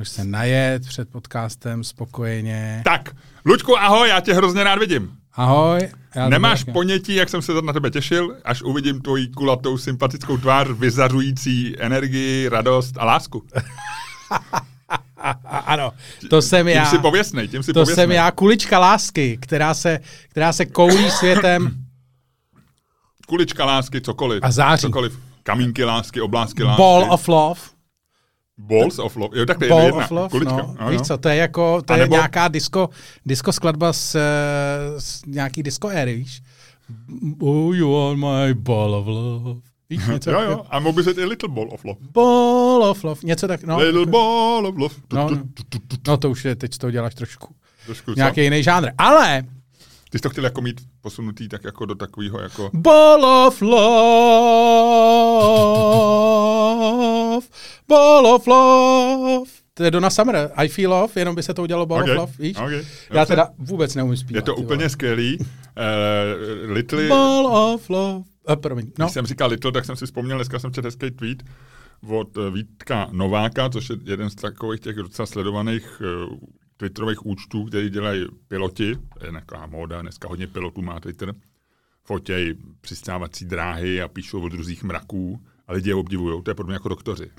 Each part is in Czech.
Už se najet před podcastem spokojeně. Tak, Luďku, ahoj, já tě hrozně rád vidím. Ahoj. Já Nemáš ponětí, jak jsem se na tebe těšil, až uvidím tvoji kulatou, sympatickou tvář, vyzařující energii, radost a lásku. ano, to jsem tím já. Tím si pověsnej, tím si To pověsnej. jsem já, kulička lásky, která se, která se koulí světem. Kulička lásky, cokoliv. A září. Cokoliv. Kamínky lásky, oblásky lásky. Ball of love. Balls of love. Jo, tak to je Ball jedna. of love, Kulička. no. Ano. Víš co, to je jako, to A je nějaká disco, disco skladba z, eh, z nějaký disco éry, víš? Oh, you are my ball of love. Víš, něco Jo, jo. A mohl by být i little ball of love. Ball of love, něco tak, no. Little ball of love. No, no. No to už je, teď to děláš trošku. Trošku? Nějaký jiný žánr. Ale Ty jsi to chtěl jako mít posunutý tak jako do takového jako... Ball of love, ball of love. To je Donna Summer. I feel love, jenom by se to udělalo ball Okay, of love, víš? okay, Já dobře. teda vůbec neumím zpívat. Je to úplně skvělý. Uh, Little, Ball of love. A, promiň, no. když jsem říkal Little, tak jsem si vzpomněl, dneska jsem četl hezký tweet od eh, Vítka Nováka, což je jeden z takových těch docela sledovaných uh, twitterových účtů, který dělají piloti. To je nějaká móda, dneska hodně pilotů má Twitter. Fotěj přistávací dráhy a píšou o druzích mraků a lidi je obdivují. To je podobně jako doktoři.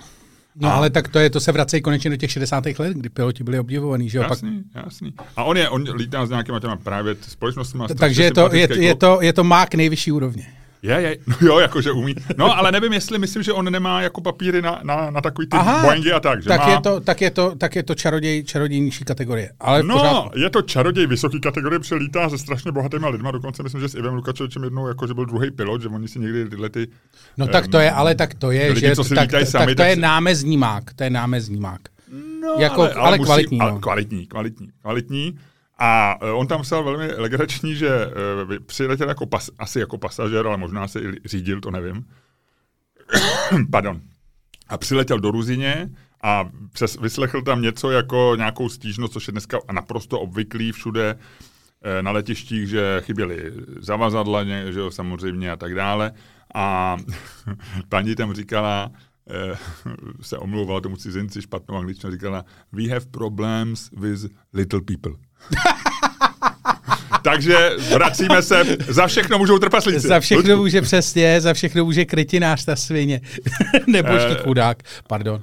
No ale tak to je, to se vracejí konečně do těch 60. let, kdy piloti byli obdivovaní, že jo? Pak, Jasný, jasný. A on je, on lítá s nějakýma těma private společnostmi. takže je to, je, je, to, je to mák nejvyšší úrovně. Je, je, no jo, jakože umí. No, ale nevím, jestli myslím, že on nemá jako papíry na, na, na takový ty Aha, Boeingy a tak. Že Tak má, je, to, tak, je to, tak je to čaroděj, čaroděj nižší kategorie. Ale No, pořádku. je to čaroděj vysoké kategorie, protože lítá se strašně bohatýma lidma, dokonce myslím, že s Ivem Lukačovičem jednou jako, že byl druhý pilot, že oni si někdy tyhle ty... No tak to je, ale tak to je, lidi, že co si tak, tak, sami, tak to tak je námeznímák, to je námeznímák. No, Jako- ale kvalitní, Ale no. kvalitní, kvalitní, kvalitní. A uh, on tam psal velmi legrační, že uh, přiletěl jako pas, asi jako pasažér, ale možná se i řídil, to nevím. Pardon. A přiletěl do Ruzině a přes, vyslechl tam něco jako nějakou stížnost, což je dneska naprosto obvyklý všude eh, na letištích, že chyběly zavazadla, že jo, samozřejmě a tak dále. A paní tam říkala, se omlouvala tomu cizinci špatnou angličtinou, říkala, we have problems with little people. Takže vracíme se, za všechno můžou trpaslíci. Za všechno může přesně, za všechno může krytinář ta svině. Nebožný Eh, chudák, pardon.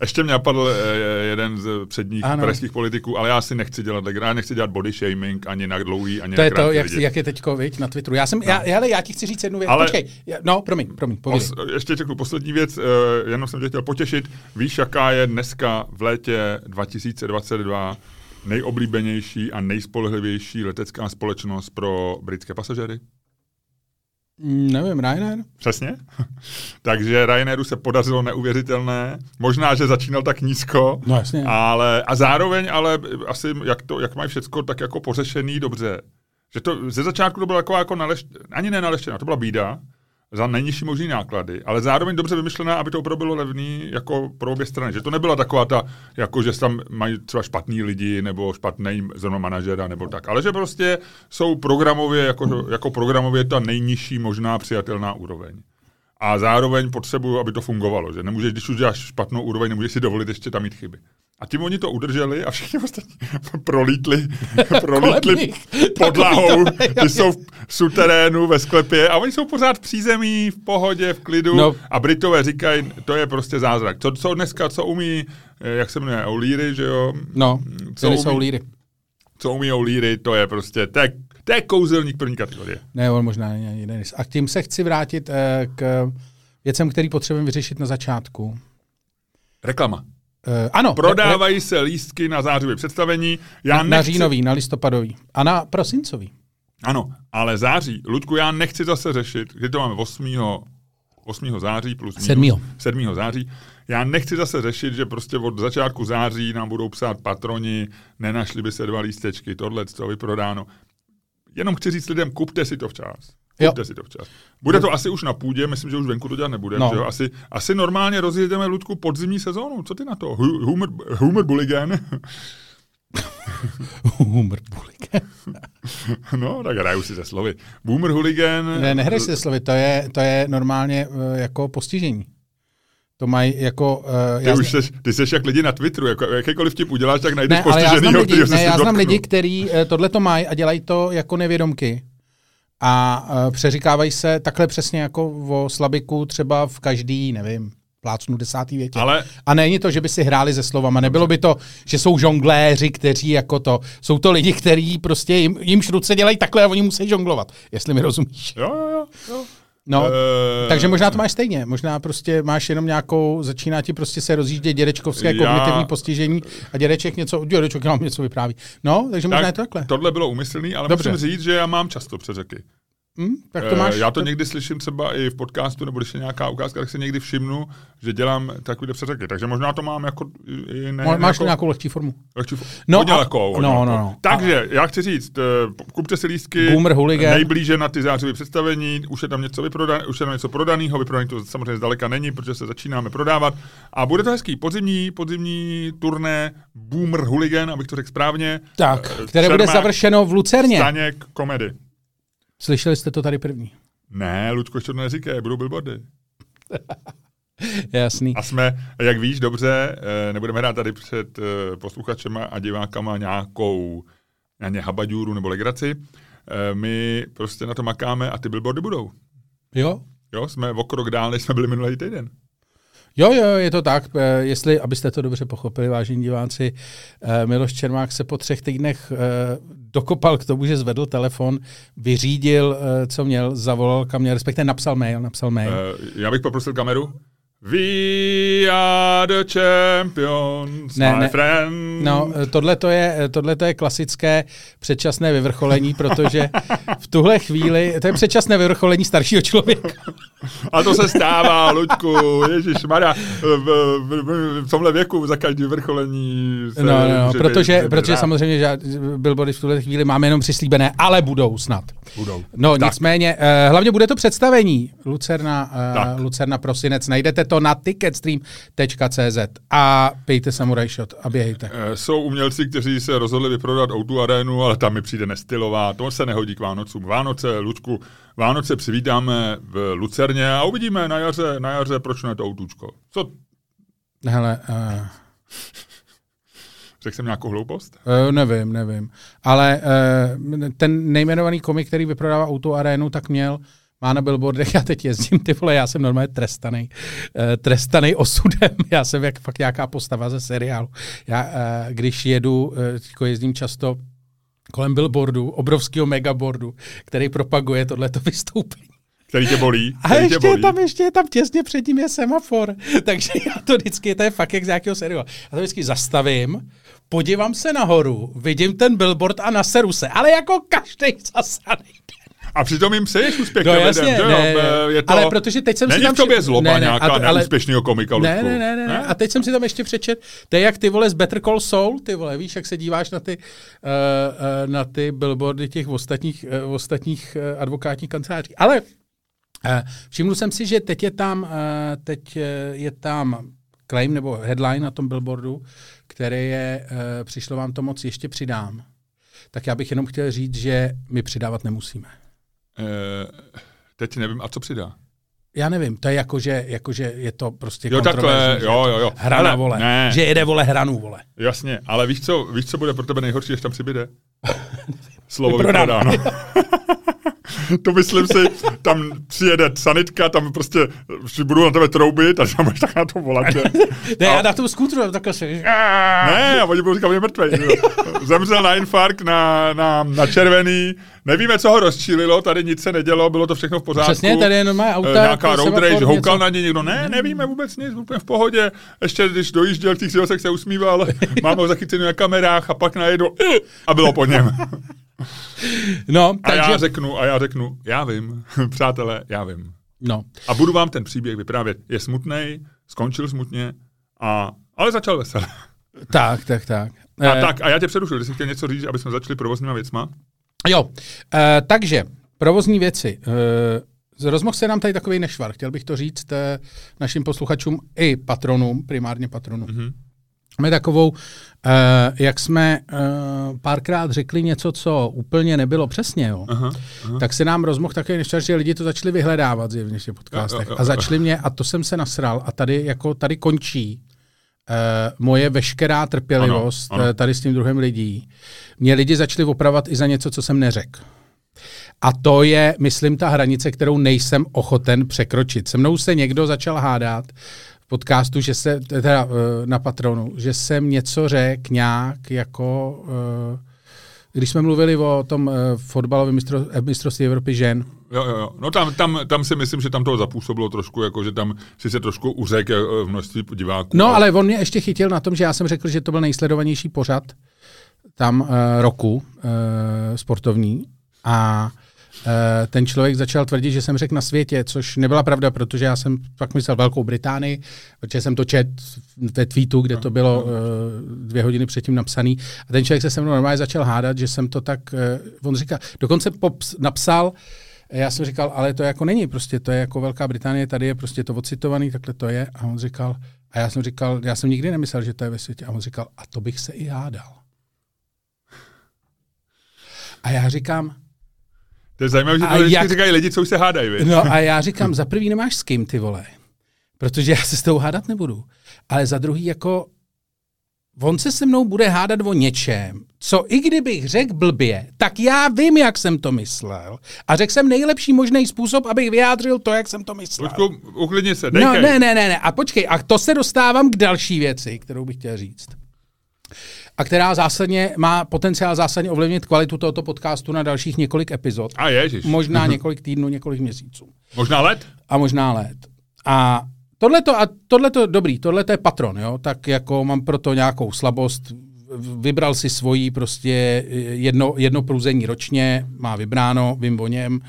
Ještě mě napadl eh, jeden z předních Ano. pražských politiků, ale já si nechci dělat já nechci dělat body shaming ani na dlouhý, ani To na je to, jak, lidi. jak je teďko, viď, na Twitteru. Já jsem, já, ale já ti chci říct jednu věc. Ale- Počkej, já- no, promiň, promiň. Os, ještě řeknu poslední věc, uh, jenom jsem tě chtěl potěšit. Víš, jaká je dneska v létě 2022 nejoblíbenější a nejspolehlivější letecká společnost pro britské pasažéry? Nevím, Ryanair? Přesně. Takže Ryanairu se podařilo neuvěřitelné. Možná, že začínal tak nízko, No jasně. ale, a zároveň ale asi, jak, to, jak mají všecko tak jako pořešený dobře. Že to ze začátku to bylo taková jako naleš, ani ne naleštěná, to byla bída za nejnižší možný náklady, ale zároveň dobře vymyšlená, aby to opravdu bylo levný jako pro obě strany. Že to nebyla taková ta, jako že tam mají třeba špatný lidi nebo špatný zrovna manažera nebo tak, ale že prostě jsou programově, jako, jako programově ta nejnižší možná přijatelná úroveň. A zároveň potřebuju, aby to fungovalo, že nemůžeš, když už děláš špatnou úroveň, nemůžeš si dovolit ještě tam mít chyby. A tím oni to udrželi a všichni ostatní prolítli, prolítli podlahou, ty jsou v suterénu, ve sklepě a oni jsou pořád v přízemí, v pohodě, v klidu No. a Britové říkají, to je prostě zázrak. Co, co dneska, co umí, eh, jak se jmenuje, O'Leary, že jo? No, Co který jsou umí- líry. Co umí O'Leary, to je prostě, to je, to je kouzelník první kategorie. Ne, on možná není jiný. A k tím se chci vrátit eh, k věcem, který potřebujeme vyřešit na začátku. Reklama. Eh, ano, Prodávají se lístky na zářivé představení. Já na, na nechci, říjnový, na listopadový a na prosincový. Ano, ale září. Ludku, já nechci zase řešit, kdy to máme 8. 8. září plus minus, Sedmýho. 7. září. Já nechci zase řešit, že prostě od začátku září nám budou psát patroni, nenašli by se dva lístečky, tohle, co vyprodáno. Jenom chci říct lidem, kupte si to včas. Jo. Kupte si to včas. Bude to asi už na půdě, myslím, že už venku to dělat nebudeme. No. No. Asi, asi normálně rozjedeme Ludku podzimní sezónu. Co ty na to? Hu- Humor, humor Bulligan. Humor bulik. no, tak hraju si ze slovy. Boomer Hooligan. ne, nehraj si se slovy, to je, to je normálně eh, jako postižení. To mají jako... Uh, Ty, už seš, ty seš jak lidi na Twitteru, jako jakýkoliv tip uděláš, tak najdeš ne, ale já znám lidi, ne, já znám lidi, kteří uh, tohle to mají a dělají to jako nevědomky. A uh, přeříkávají se takhle přesně jako o slabiku třeba v každý, nevím, plácnu desátý větě. Ale A není to, že by si hráli se slovama. Nebylo by to, že jsou žongléři, kteří jako to. Jsou to lidi, kteří prostě jim, jimž ruce dělají takhle a oni musí žonglovat. Jestli mi rozumíš. jo, jo, jo. jo. No, Eh, takže možná to máš stejně. Možná prostě máš jenom nějakou, začíná ti prostě se rozjíždět dědečkovské Já- kognitivní postižení a dědeček něco, dědeček nám něco vypráví. No, takže možná je to takhle. Tohle bylo úmyslný, ale Dobře. musím říct, že já mám často přeřeky. Hm? Tak to Eh, máš. Já to někdy slyším třeba i v podcastu, nebo když je nějaká ukázka, tak si někdy všimnu, že dělám takovýhle přeřeky. Takže možná to mám jako... i Ne, Má- Máš jako, nějakou lehčí formu. lehčí, No no, hodně a- lehkou, hodně no, lehkou. no, no. Takže já chci říct, eh, kupte si lístky Boomer Hooligan. nejblíže na ty zářivé představení, už je tam něco vyprodané, už je tam něco prodaného, vyprodaný to samozřejmě zdaleka není, protože se začínáme prodávat. A bude to hezký podzimní, podzimní turné Boomer Hooligan, abych to řekl správně. Tak, Eh, které bude Čermák, završeno v Lucerně. Staněk, komedy. Slyšeli jste to tady první. Ne, Ludko, ještě to neříkej, budou billboardy. Jasný. A jsme, jak víš dobře, eh, nebudeme hrát tady před eh, posluchačema a divákama nějakou nějaké habaďůru nebo legraci. Eh, My prostě na to makáme a ty billboardy budou. Jo? Jo, jsme o krok dál, než jsme byli minulý týden. Jo, jo, je to tak. Eh, Jestli, abyste to dobře pochopili, vážení diváci, eh, Miloš Čermák se po třech týdnech eh, dokopal k tomu, že zvedl telefon, vyřídil, co měl, zavolal kam měl, respektive napsal mail, napsal mail. Já bych poprosil kameru. We are the champions, Ne, my ne. friend. No, tohle to je, tohle to je klasické předčasné vyvrcholení, protože v tuhle chvíli, to je předčasné vyvrcholení staršího člověka. A to se stává, Luďku, Ježíš Maria, v, v, v, v tomhle věku za každý vrcholení se No, no, no protože, být- protože samozřejmě že billboardy v tuhle chvíli máme jenom přislíbené, ale budou snad. budou. No Tak. nicméně, uh, hlavně bude to představení Lucerna, Tak. uh, Lucerna prosinec. Najdete to na ticketstream.cz a pijte Samurai Shot a běhejte. Eh, Jsou umělci, kteří se rozhodli vyprodat O2 arénu, ale tam mi přijde nestylová. To se nehodí k Vánocům. Vánoce, Lučku, Vánoce přivítáme v Lucerně a uvidíme na jaře, na jaře proč ne to Outučko. Co, Hele, uh, řekl jsem nějakou hloupost? uh, nevím, nevím. Ale uh, ten nejmenovaný komik, který vyprodává Auto Arénu, tak měl má na billboardech, já teď jezdím, ty vole, já jsem normálně trestaný, uh, trestaný osudem, já jsem jak fakt nějaká postava ze seriálu. Já, uh, když jedu, uh, jako jezdím často kolem billboardu, obrovského megaboardu, který propaguje tohleto vystoupení. Který tě bolí? A Který tě ještě je bolí? tam, ještě je tam těsně před ním je semafor. Takže já to vždycky, to je fakt jak z nějakého seriálu. Já to vždycky zastavím, podívám se nahoru, vidím ten billboard a naseru se, ale jako každý zasaný den. A přitom jim přeješ úspěch No jasně, lidem, že jo? ne, Eh, je to... ale protože teď jsem Není si tam... v tobě zloba ne, ne, nějaká a ale- neúspěšného komika, Ne, ne, ne, ne, ne. A teď jsem si tam ještě přečet, to je jak ty vole z Better Call Saul, ty vole, víš, jak se díváš na ty, uh, uh, na ty billboardy těch ostatních, uh, ostatních uh, advokátních kanceláří. Ale uh, všiml jsem si, že teď je tam, uh, teď uh, je tam claim nebo headline na tom billboardu, který je, uh, přišlo vám to moc, ještě přidám. Tak já bych jenom chtěl říct, že my přidávat nemusíme. Eh, teď nevím, a co přidá? Já nevím, to je jako, že, jako, že je to prostě Jo, takhle, jo, jo, jo. Hrana, Ale vole. ne. Že jede, vole, hranu, vole. Jasně, ale víš co, víš, co bude pro tebe nejhorší, až tam přibyde? Slovo Vyprodáno. to myslím si, tam přijede sanitka, tam prostě že budou na tebe troubit a tam budeš tak na tom volat. že- Ne, A- já na tom skútru takhle se... Ne, a oni budou říkat, že je mrtvej. že jo. Zemřel na infarkt, na, na, na červený. Nevíme, co ho rozčílilo, tady nic se nedělo, bylo to všechno v pořádku. Přesně, tady je normálně auta. Eh, Nějaká jako road rage, houkal něco. na ně někdo. Ne, nevíme vůbec nic, úplně v pohodě. Ještě když dojížděl v těch se usmíval, máme ho zachycený na kamerách a pak najednou "Eh", a bylo po něm. No, A takže... já řeknu, a já řeknu, já vím, přátelé, já vím. No, A budu vám ten příběh vyprávět. Je smutný, skončil smutně, a, ale začal veselé. tak, tak, tak. A Eh, tak, a já tě přerušil, když jsi chtěl něco říct, aby jsme začali provozníma věcma. Jo, eh, takže provozní věci. Eh, rozmohl se nám tady takový nešvar. Chtěl bych to říct eh, našim posluchačům i patronům, primárně patronům. Mhm. Máme takovou, uh, jak jsme uh, párkrát řekli něco, co úplně nebylo přesně, jo, Aha, aha. tak se nám rozmohl takový nešťast, že lidi to začali vyhledávat zjevně v těch podcastech. A začali mě, a to jsem se nasral, a tady jako tady končí uh, moje veškerá trpělivost Ano, ano. tady s tím druhým lidí. Mě lidi začali opravovat i za něco, co jsem neřekl. A to je, myslím, ta hranice, kterou nejsem ochoten překročit. Se mnou se někdo začal hádat v podcastu, že se, teda eh, na patronu, že jsem něco řekl nějak jako, eh, když jsme mluvili o tom eh, fotbalovém mistro, mistrovství Evropy žen, Jo, jo, jo. No tam, tam, tam si myslím, že tam toho zapůsobilo trošku, jako že tam si se trošku uřekl eh, v množství diváků. No, ale on mě ještě chytil na tom, že já jsem řekl, že to byl nejsledovanější pořad tam uh, roku uh, sportovní a ten člověk začal tvrdit, že jsem řekl na světě, což nebyla pravda, protože já jsem pak myslel Velkou Británii, protože jsem to čet ve tweetu, kde to bylo uh, dvě hodiny předtím napsaný a ten člověk se se mnou normálně začal hádat, že jsem to tak, uh, on říká, dokonce pops, napsal, já jsem říkal, ale to jako není, prostě to je jako Velká Británie, tady je prostě to ocitovaný, takhle to je. A on říkal, a já jsem říkal, já jsem nikdy nemyslel, že to je ve světě. A on říkal, a to bych se i hádal. A já říkám, To je zajímavé, že to jak- říkají lidi, co už se hádají, viď? no a já říkám, za prvý nemáš s kým, ty vole, protože já se s tou hádat nebudu. Ale za druhý jako, on se se mnou bude hádat o něčem, co i kdybych řekl blbě, tak já vím, jak jsem to myslel. A řekl jsem nejlepší možný způsob, abych vyjádřil to, jak jsem to myslel. Luďku, uklidni se, dejkej. No, ne, ne, ne, ne. A počkej, a to se dostávám k další věci, kterou bych chtěl říct. A která zásadně má potenciál zásadně ovlivnit kvalitu tohoto podcastu na dalších několik epizod. A ježiš. Možná několik týdnů, několik měsíců. Možná let? A možná let. A tohleto, a tohleto, dobrý, tohleto je patron, jo, tak jako mám proto nějakou slabost, vybral si svojí prostě jedno, jedno průzení ročně, má vybráno, vím o něm,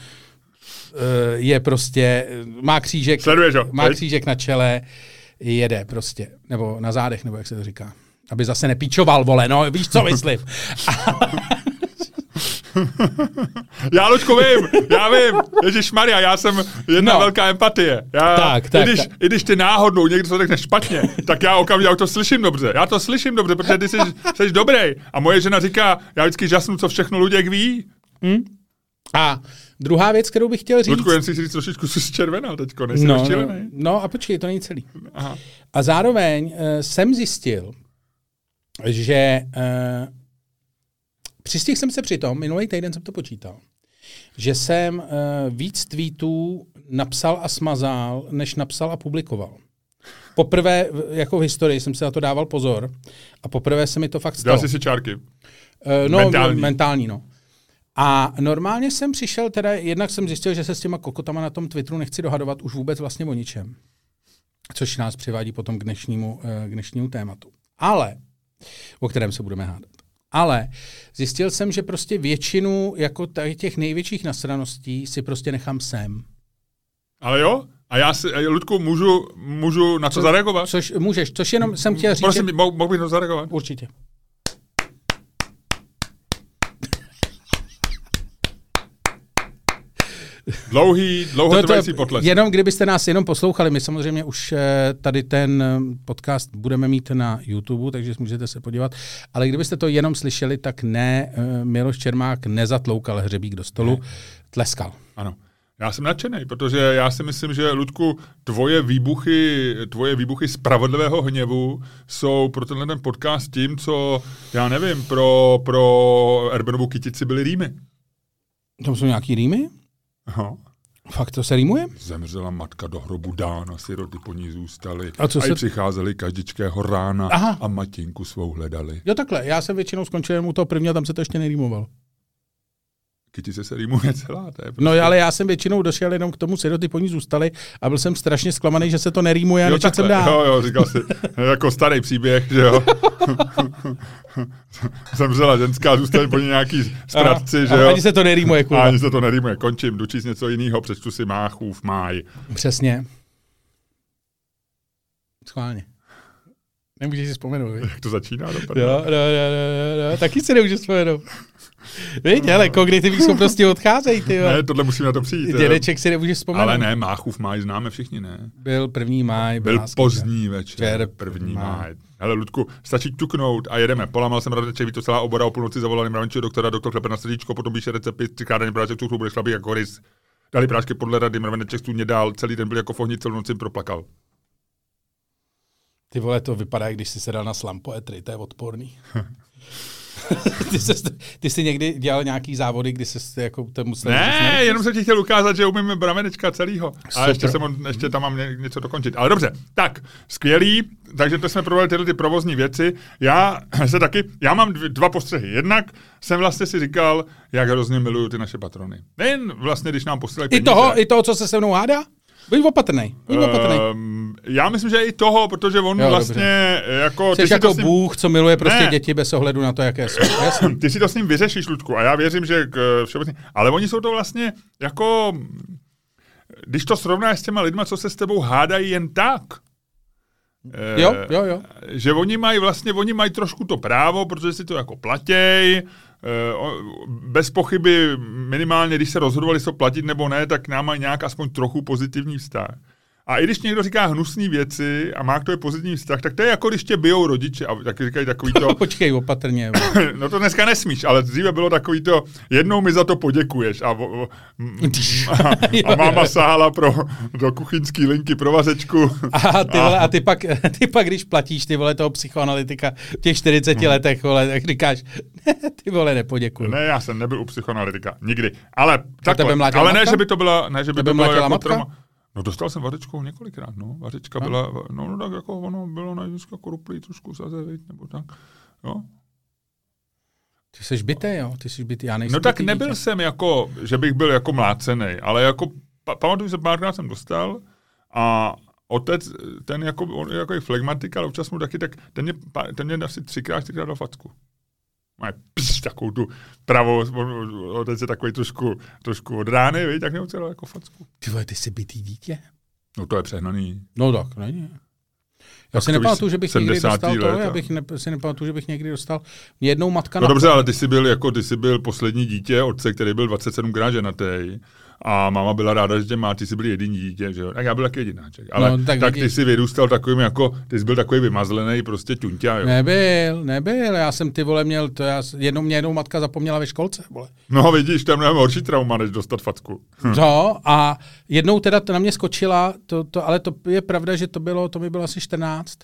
Eh, je prostě, má křížek, Sleduješ ho, má křížek na čele, jede prostě, nebo na zádech, nebo jak se to říká. Aby zase nepíčoval, vole, no, víš, co myslím. Já, Luďku, vím, já vím. Ježíš Maria, já jsem jedna No. velká empatie. Já, Tak, tak, i, když, tak. I když ty náhodou někdo to řekne špatně, tak já okamžitě já to slyším dobře. Já to slyším dobře, protože ty jsi, jsi dobrý. A moje žena říká, já vždycky žasnu, co všechno Luděk ví. A druhá věc, kterou bych chtěl říct. Luďku, jen si říct, trošičku jsi červená teďko, nejsi no, no, no, no a počkej, to není celý. Aha. A zároveň uh, jsem zjistil, že uh, přistihl jsem se při tom, minulý týden jsem to počítal, že jsem uh, víc tweetů napsal a smazal, než napsal a publikoval. Poprvé jako v historii jsem se na to dával pozor a poprvé se mi to fakt stalo. Dal jsi si čárky. Uh, no, Mentální. mentální, no. A normálně jsem přišel, teda jednak jsem zjistil, že se s těma kokotama na tom Twitteru nechci dohadovat už vůbec vlastně o ničem. Což nás přivádí potom k dnešnímu, k dnešnímu tématu. Ale, o kterém se budeme hádat. Ale zjistil jsem, že prostě většinu jako těch největších nasraností si prostě nechám sem. Ale jo? A já si, Ludku, můžu, můžu na to zareagovat? Což můžeš, což jenom jsem chtěl říct, Prosím, mohl bych to zareagovat? Určitě. Dlouhý, dlouhotrvající potlesk. Jenom kdybyste nás jenom poslouchali, my samozřejmě už eh, tady ten eh, podcast budeme mít na YouTube, takže můžete se podívat, ale kdybyste to jenom slyšeli, tak ne, eh, Miloš Čermák nezatloukal hřebík do stolu, tleskal. Ano. Já jsem nadšený, protože já si myslím, že Ludku, tvoje výbuchy, tvoje výbuchy spravedlivého hněvu jsou pro tenhle ten podcast tím, co, já nevím, pro, pro Erbenovu kytici byly rýmy. Tam jsou nějaký rýmy? Aha. Fakt to se rýmuje? Zemřela matka do hrobu dána, siroty po ní zůstaly. A co a se- přicházeli každičkého rána Aha. a matinku svou hledali. Jo takhle, já jsem většinou skončil jenom u toho prvního, tam se to ještě nerýmovalo. Kytice se rýmuje celá, to je prostě... No ale já jsem většinou došel jenom k tomu, siroty po ní zůstaly a byl jsem strašně zklamaný, že se to nerýmuje a Jo, nečetl jsem dál. jo, jo, říkal jsi, jako starý příběh, že jo. Zemřela ženská, zůstali po ní nějaký zkratci, že jo. ani se to nerýmuje, kurva. ani se to nerýmuje. Končím, jdu číst něco jiného, přečtu si Máchův máj. Přesně. Schválně. Nemůžeš si vzpomenout? Jak to začíná? Do Jo, no, no, no, no, no, taky si nemůžu vzpomenout. Víš, ale kognitivní schopnosti odcházejí, ty. Ne, tohle musím na to přijít. Dědeček si nemůže vzpomenout. Ale ne, Máchův máj známe všichni, ne? Byl první máj. Byl láska. pozdní večer, první máj. máj. hele, Ludku, stačí ťuknout a jedeme. Polamal jsem radeček, ví to celá obora, o půlnoci zavolali mravenčího doktora, doktor klepe na srdíčko, potom píše recepty, třikrát denně práce cukru, budeš chlapík jako rys. Dali prášky podle rady, mraveneček stůně dál, celý den byl jako v ohni, celou noci proplakal. Ty vole, to vypadá, když jsi se dal na slampoetry, to je odporný. ty, jsi, ty jsi někdy dělal nějaký závody, kdy jsi jako to musel... Ne, jenom jsem ti chtěl ukázat, že umím bravenečka celýho. A ještě, jsem, ještě tam mám ně, něco dokončit. Ale dobře, tak, skvělý, takže to jsme provedli tyhle ty provozní věci. Já se taky, já mám dva postřehy. Jednak jsem vlastně si říkal, jak hrozně miluju ty naše patrony. Nejen vlastně, když nám posílají I toho, I toho, co se se mnou hádá? Buď opatrný, buď opatrný. Um, já myslím, že i toho, protože on jo, vlastně dobře. jako... Jsi ty jako ním... Bůh, co miluje prostě ne. děti bez ohledu na to, jaké jsou. ty si to s ním vyřešíš, Ludku, a já věřím, že k, všeobecně... Ale oni jsou to vlastně jako... Když to srovnáš s těma lidma, co se s tebou hádají jen tak, Jo, jo, jo. Že oni mají vlastně, oni mají trošku to právo, protože si to jako platěj, Eh, bez pochyby minimálně, když se rozhodovali, co platit nebo ne, tak nám mají nějak aspoň trochu pozitivní vztah. A i když někdo říká hnusné věci a má k tomu pozitivní vztah, tak to je jako když tě bijou rodiče a taky říkají takový to... Počkej, opatrně. no to dneska nesmíš, ale dříve bylo takový to, jednou mi za to poděkuješ a, a, a máma sáhala pro, do kuchyňský linky pro vařečku. A ty, vole, a ty, pak, ty pak, když platíš ty vole toho psychoanalytika v těch 40 hmm. letech, vole, tak říkáš, ty vole, nepoděkuju. Ne, já jsem nebyl u psychoanalytika, nikdy. Ale, takhle, ale ne, že by to byla, ne, že by to bylo jako trauma. No dostal jsem vařečkou několikrát, no. Vařečka no. byla, no, no tak jako ono bylo na jako ruplí trošku saze, nebo tak, jo. Ty jsi bytý, jo? Ty jsi bytý, já nejsem No tak nebyl dítě. jsem jako, že bych byl jako mlácený, ale jako, pa, pamatuju se, párkrát jsem dostal a otec, ten jako, on je jako i flegmatik, ale občas mu taky, tak ten mě, ten mě asi třikrát, čtyřikrát dal facku má pš, takovou tu pravou, otec je takový trošku, trošku od rány, víš, tak mě celou jako facku. Ty vole, ty jsi bytý dítě? No to je přehnaný. No tak, není. Já si nepamatuju, že bych někdy dostal let, to, já bych ne, si nepamatuju, že bych někdy dostal. Mě jednou matka... No dobře, ale ty jsi byl jako, ty jsi byl poslední dítě otce, který byl 27 krát ženatý a máma byla ráda, že tě má, ty jsi byl jediný dítě, že jo? Tak já byl taky jedináček. Ale no, tak, tak ty jsi vyrůstal takovým jako, ty jsi byl takový vymazlený prostě ťunťa, jo? Nebyl, nebyl, já jsem ty vole měl, to já, jednou mě jednou matka zapomněla ve školce, vole. No vidíš, tam mnohem horší trauma, než dostat facku. Hm. No a jednou teda to na mě skočila, to, to, ale to je pravda, že to bylo, to mi bylo asi 14,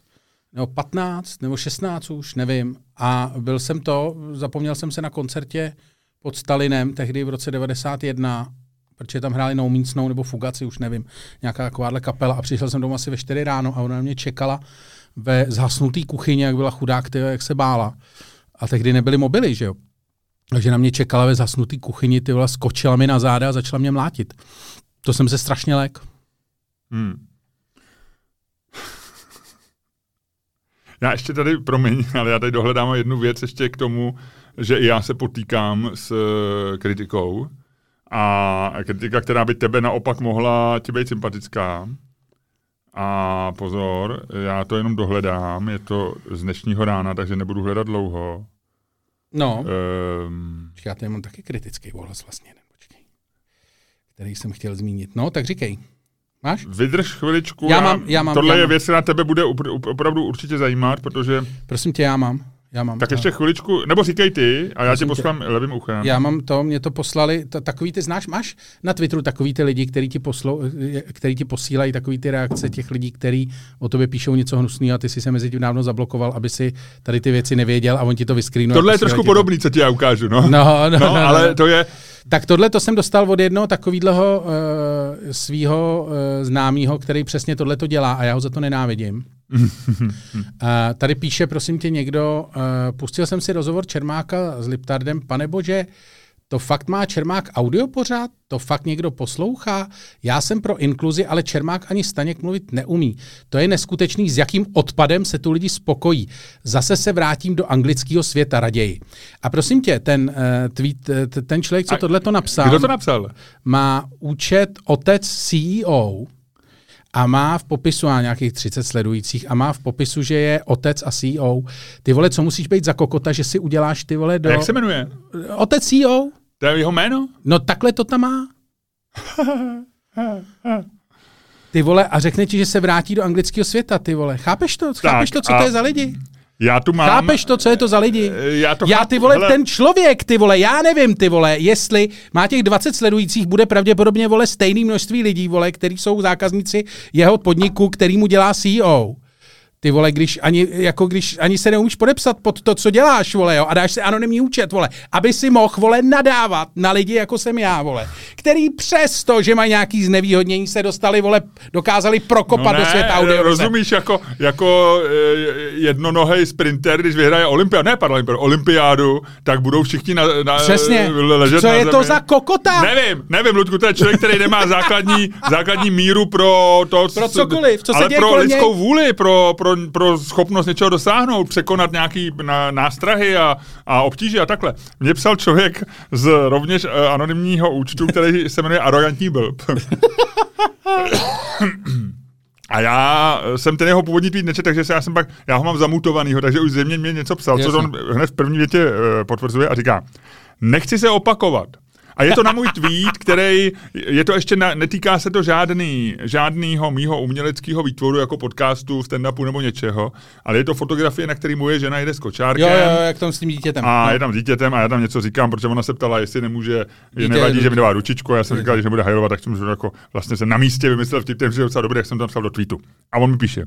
nebo 15, nebo 16 už, nevím. A byl jsem to, zapomněl jsem se na koncertě pod Stalinem, tehdy v roce 91 protože tam hráli No Means No nebo Fugaci, už nevím, nějaká takováhle kapela a přišel jsem domů asi ve 4 ráno a ona na mě čekala ve zhasnutý kuchyni, jak byla chudák, tyjo, jak se bála. A tehdy nebyly mobily, že jo. Takže na mě čekala ve zhasnutý kuchyni, ty vole, skočila mi na záda a začala mě mlátit. To jsem se strašně lek. Hmm. Já ještě tady, promiň, ale já tady dohledám jednu věc ještě k tomu, že i já se potýkám s eh, kritikou a kritika, která by tebe naopak mohla ti být sympatická. A pozor, já to jenom dohledám, je to z dnešního rána, takže nebudu hledat dlouho. No, um, já tady mám taky kritický ohlas vlastně, počkej, který jsem chtěl zmínit. No, tak říkej. Máš? Vydrž chviličku. Já mám, já mám. Tohle já je věc, která tebe bude opravdu určitě zajímat, protože... Prosím tě, já mám. Já mám. Tak ještě chviličku, nebo říkej ty, a já tě poslám tě. levým uchem. Já mám to, mě to poslali, to, takový ty znáš, máš na Twitteru takový ty lidi, který ti, poslo, který ti posílají takový ty reakce těch lidí, který o tobě píšou něco hnusného a ty si se mezi tím dávno zablokoval, aby si tady ty věci nevěděl a on ti to vyskrýnul. Tohle je trošku podobný, co ti já ukážu, no. No, no, no, no, ale no. to je... Tak tohle to jsem dostal od jednoho takového uh, svého uh, známého, který přesně tohle to dělá a já ho za to nenávidím. uh, tady píše, prosím tě, někdo, uh, pustil jsem si rozhovor Čermáka s Liptardem, pane bože, to fakt má Čermák audio pořád? To fakt někdo poslouchá? Já jsem pro inkluzi, ale Čermák ani Staněk mluvit neumí. To je neskutečný, s jakým odpadem se tu lidi spokojí. Zase se vrátím do anglického světa raději. A prosím tě, ten uh, tweet, ten člověk, co tohle to napsal, kdo to napsal? má účet otec CEO, a má v popisu, má nějakých 30 sledujících, a má v popisu, že je otec a CEO. Ty vole, co musíš být za kokota, že si uděláš ty vole do... A jak se jmenuje? Otec CEO. To je jeho jméno? No takhle to tam má. Ty vole, a řekne ti, že se vrátí do anglického světa, ty vole. Chápeš to? Chápeš tak, to, co to je za lidi? Já tu mám... Chápeš to, co je to za lidi? Eh, Já to Já ty vole, hele. ten člověk, ty vole, já nevím, ty vole, jestli má těch 20 sledujících, bude pravděpodobně, vole, stejný množství lidí, vole, který jsou zákazníci jeho podniku, který mu dělá CEO. Ty vole, když ani, jako když ani se neumíš podepsat pod to, co děláš, vole, jo, a dáš si anonymní účet, vole, aby si mohl, vole, nadávat na lidi, jako jsem já, vole, který přesto, že mají nějaký znevýhodnění, se dostali, vole, dokázali prokopat do světa audio. rozumíš, jako, jako eh, jednonohej sprinter, když vyhraje olympiádu, ne pardon, olympiádu, tak budou všichni na, na, Přesně. ležet Co na je zemi. to za kokota? Nevím, nevím, Ludku, to je člověk, který nemá základní, základní míru pro to, Pro cokoliv, co se ale děje pro lidskou vůli, pro, pro, pro schopnost něčeho dosáhnout, překonat nějaký na, nástrahy a, a obtíže a takhle. Mně psal člověk z rovněž uh, anonymního účtu, který se jmenuje Arrogantní blb. A já jsem ten jeho původní tweet nečetl, takže se já jsem pak, já ho mám zamutovanýho, takže už země mě něco psal, co Jasně. on hned v první větě uh, potvrzuje a říká, nechci se opakovat. A je to na můj tweet, který, je to ještě, na, netýká se to žádný, žádnýho mýho uměleckého výtvoru jako podcastu, stand-upu nebo něčeho, ale je to fotografie, na který moje žena jede s kočárkem. Jo, jo, jak tam s tím dítětem. A no. je tam s dítětem a já tam něco říkám, protože ona se ptala, jestli nemůže, že Dítě- nevadí, že mi dává ručičku. A já jsem říkal, že nebude hajlovat, tak jsem že jako vlastně se na místě vymyslel vtip, ten je docela dobrý, jak jsem tam psal do tweetu. A on mi píše,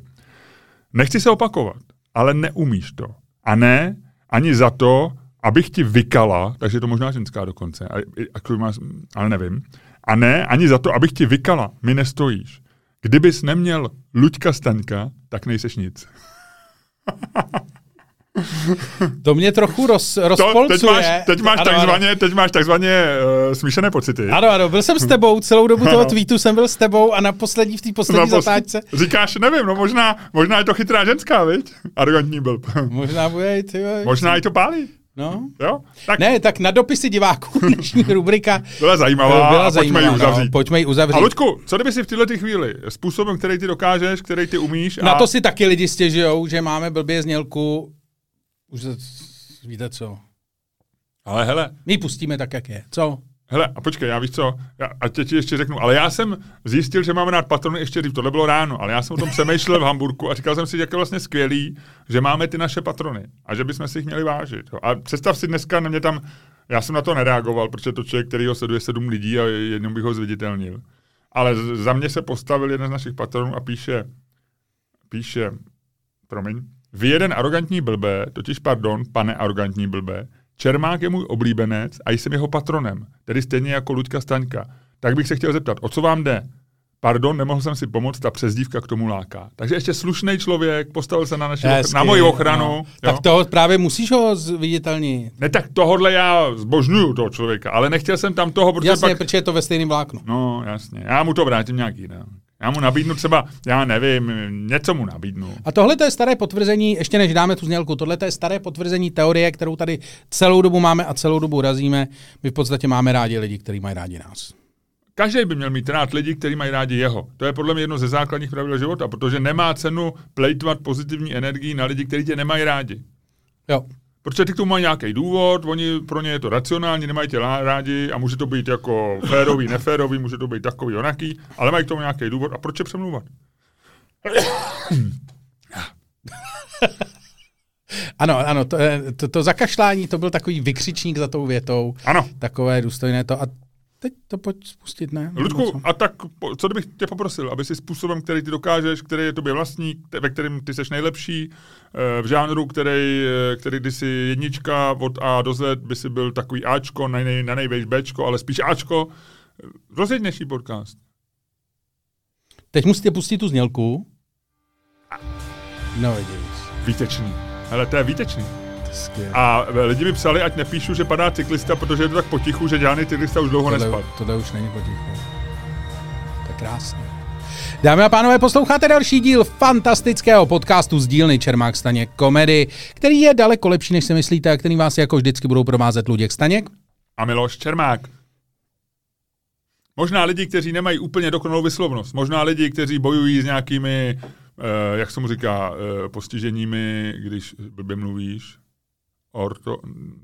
nechci se opakovat, ale neumíš to. A ne, ani za to, abych ti vykala, takže je to možná ženská dokonce, a, ale nevím. A ne, ani za to, abych ti vykala, mi nestojíš. Kdybys neměl Luďka Staňka, tak nejseš nic. To mě trochu roz, To, rozpolcuje. teď máš, teď máš Ano, ano. takzvaně, teď máš takzvaně uh, smíšené pocity. Ano, ano, byl jsem s tebou, celou dobu toho Ano. tweetu jsem byl s tebou a na poslední, v té poslední No, pos- zatáčce. Říkáš, nevím, no možná, možná je to chytrá ženská, viď? Arrogantní blb. Možná bude, ty možná i to pálí, No. jo? Tak Ne, tak na dopisy diváků dnešní rubrika byla zajímavá byla zajímavá. pojďme ji uzavřít. No, pojďme ji uzavřít. A Luďku, co kdyby si v této chvíli způsobem, který ty dokážeš, který ty umíš Na a to si taky lidi stěžujou, že máme blbě znělku. Už víte co? Ale hele, My pustíme tak, jak je. Co? Hele, a počkej, já víš co, já, a teď ti ještě řeknu, ale já jsem zjistil, že máme rád patrony ještě dřív, tohle bylo ráno, ale já jsem o tom přemýšlel v Hamburku a říkal jsem si, jak je vlastně skvělý, že máme ty naše patrony a že bychom si jich měli vážit. jo. A představ si dneska, na mě tam, já jsem na to nereagoval, protože to člověk, který ho sleduje sedm lidí a jednou bych ho zviditelnil. Ale za mě se postavil jeden z našich patronů a píše, píše, promiň, vy jeden arrogantní blbé, totiž pardon, pane arrogantní blbé, Čermák je můj oblíbenec a jsem jeho patronem, tedy stejně jako Luďka Staňka. Tak bych se chtěl zeptat, o co vám jde? Pardon, nemohl jsem si pomoct, ta přezdívka k tomu láká. Takže ještě slušný člověk, postavil se na, naši, Hezky, na moji ochranu. no. Tak to právě musíš ho zviditelnit. Ne, tak tohodle já zbožňuju toho člověka, ale nechtěl jsem tam toho, protože Jasně, pak... protože je to ve stejném vláknu. No, jasně. Já mu to vrátím nějak jinak. Já mu nabídnu třeba, já nevím, něco mu nabídnu. A tohle to je staré potvrzení, ještě než dáme tu znělku, tohle to je staré potvrzení teorie, kterou tady celou dobu máme a celou dobu razíme. My v podstatě máme rádi lidi, kteří mají rádi nás. Každý by měl mít rád lidi, kteří mají rádi jeho. To je podle mě jedno ze základních pravidel života, protože nemá cenu plejtvat pozitivní energii na lidi, kteří tě nemají rádi. Jo. Protože ty k tomu mají nějaký důvod, oni pro ně je to racionální, nemají tě rádi a může to být jako férový, neférový, může to být takový, onaký, ale mají k tomu nějaký důvod a proč je přemlouvat? Ano, ano, to, to, to zakašlání, to byl takový vykřičník za tou větou. Ano, Takové důstojné to. A teď to pojď spustit, ne? Ludku, a tak co kdybych tě poprosil, aby si způsobem, který ty dokážeš, který je tobě vlastní, ve kterém ty seš nejlepší, eh, v žánru, který, eh, který když si jednička od A do Z, by si byl takový Ačko, na, nej, na nejvejš Bčko, ale spíš Ačko, rozjeď dnešní podcast. Teď musíte pustit tu znělku. No vidíš. Výtečný. Ale to je výtečný. A eh, lidi mi psali, ať nepíšu, že padá cyklista, protože je to tak potichu, že žádný cyklista už dlouho nespal. tohle už není potichu. To je krásné. Dámy a pánové, posloucháte další díl fantastického podcastu z dílny Čermák Staněk komedy, který je daleko lepší, než si myslíte a který vás jako vždycky budou provázet Luděk Staněk. A Miloš Čermák. Možná lidi, kteří nemají úplně dokonalou vyslovnost. Možná lidi, kteří bojují s nějakými, eh, jak se mu říká, eh, postiženími, když blbě mluvíš. Orto,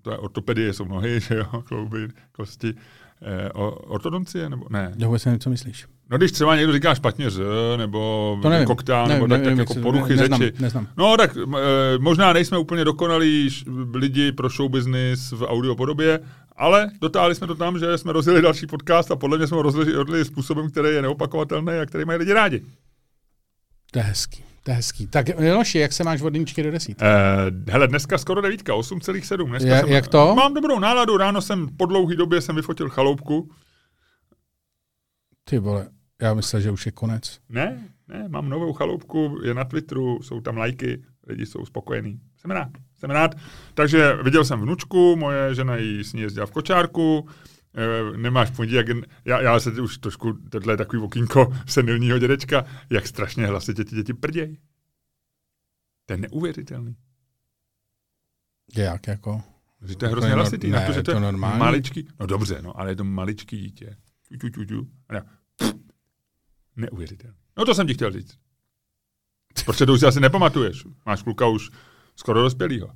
to je ortopedie, jsou nohy, že jo, klouby, kosti, eh, ortodoncie, nebo ne? Já vůbec nevím, co myslíš. No když třeba někdo říká špatně z, nebo To nevím. koktán, Nevím, nebo tak, nevím, tak jak jako poruchy neznám, řeči. neznám. No tak e, možná nejsme úplně dokonalí lidi pro show business v audio podobě, ale dotáhli jsme to tam, že jsme rozjeli další podcast a podle mě jsme ho rozjeli, rozjeli způsobem, který je neopakovatelný a který mají lidi rádi. To je hezký. To je hezký. Tak Jonoši, jak se máš od jedničky do desítky? E, hele, dneska skoro devítka, 8,7. Dneska Ja- jsem, jak to? Mám dobrou náladu, ráno jsem po dlouhé době jsem vyfotil chaloupku. Ty vole, já myslel, že už je konec. Ne, ne, mám novou chaloupku, je na Twitteru, jsou tam lajky, lidi jsou spokojení. Jsem rád, jsem rád. Takže viděl jsem vnučku, moje žena jí s ní jezdila v kočárku, nemáš ponětí, jak, já, já se už trošku, tohle je takový okýnko senilního dědečka, jak strašně hlasitě ti děti prděj. To je neuvěřitelný. Jak jako? Že to je To hrozně hlasitý, ne, na to, že je to to je normální. maličký, no dobře, no, ale je to maličký dítě. Ču, ču, ču, ču. A já, neuvěřitelný. No to jsem ti chtěl říct. Protože to už si asi nepamatuješ. Máš kluka už skoro dospělýho.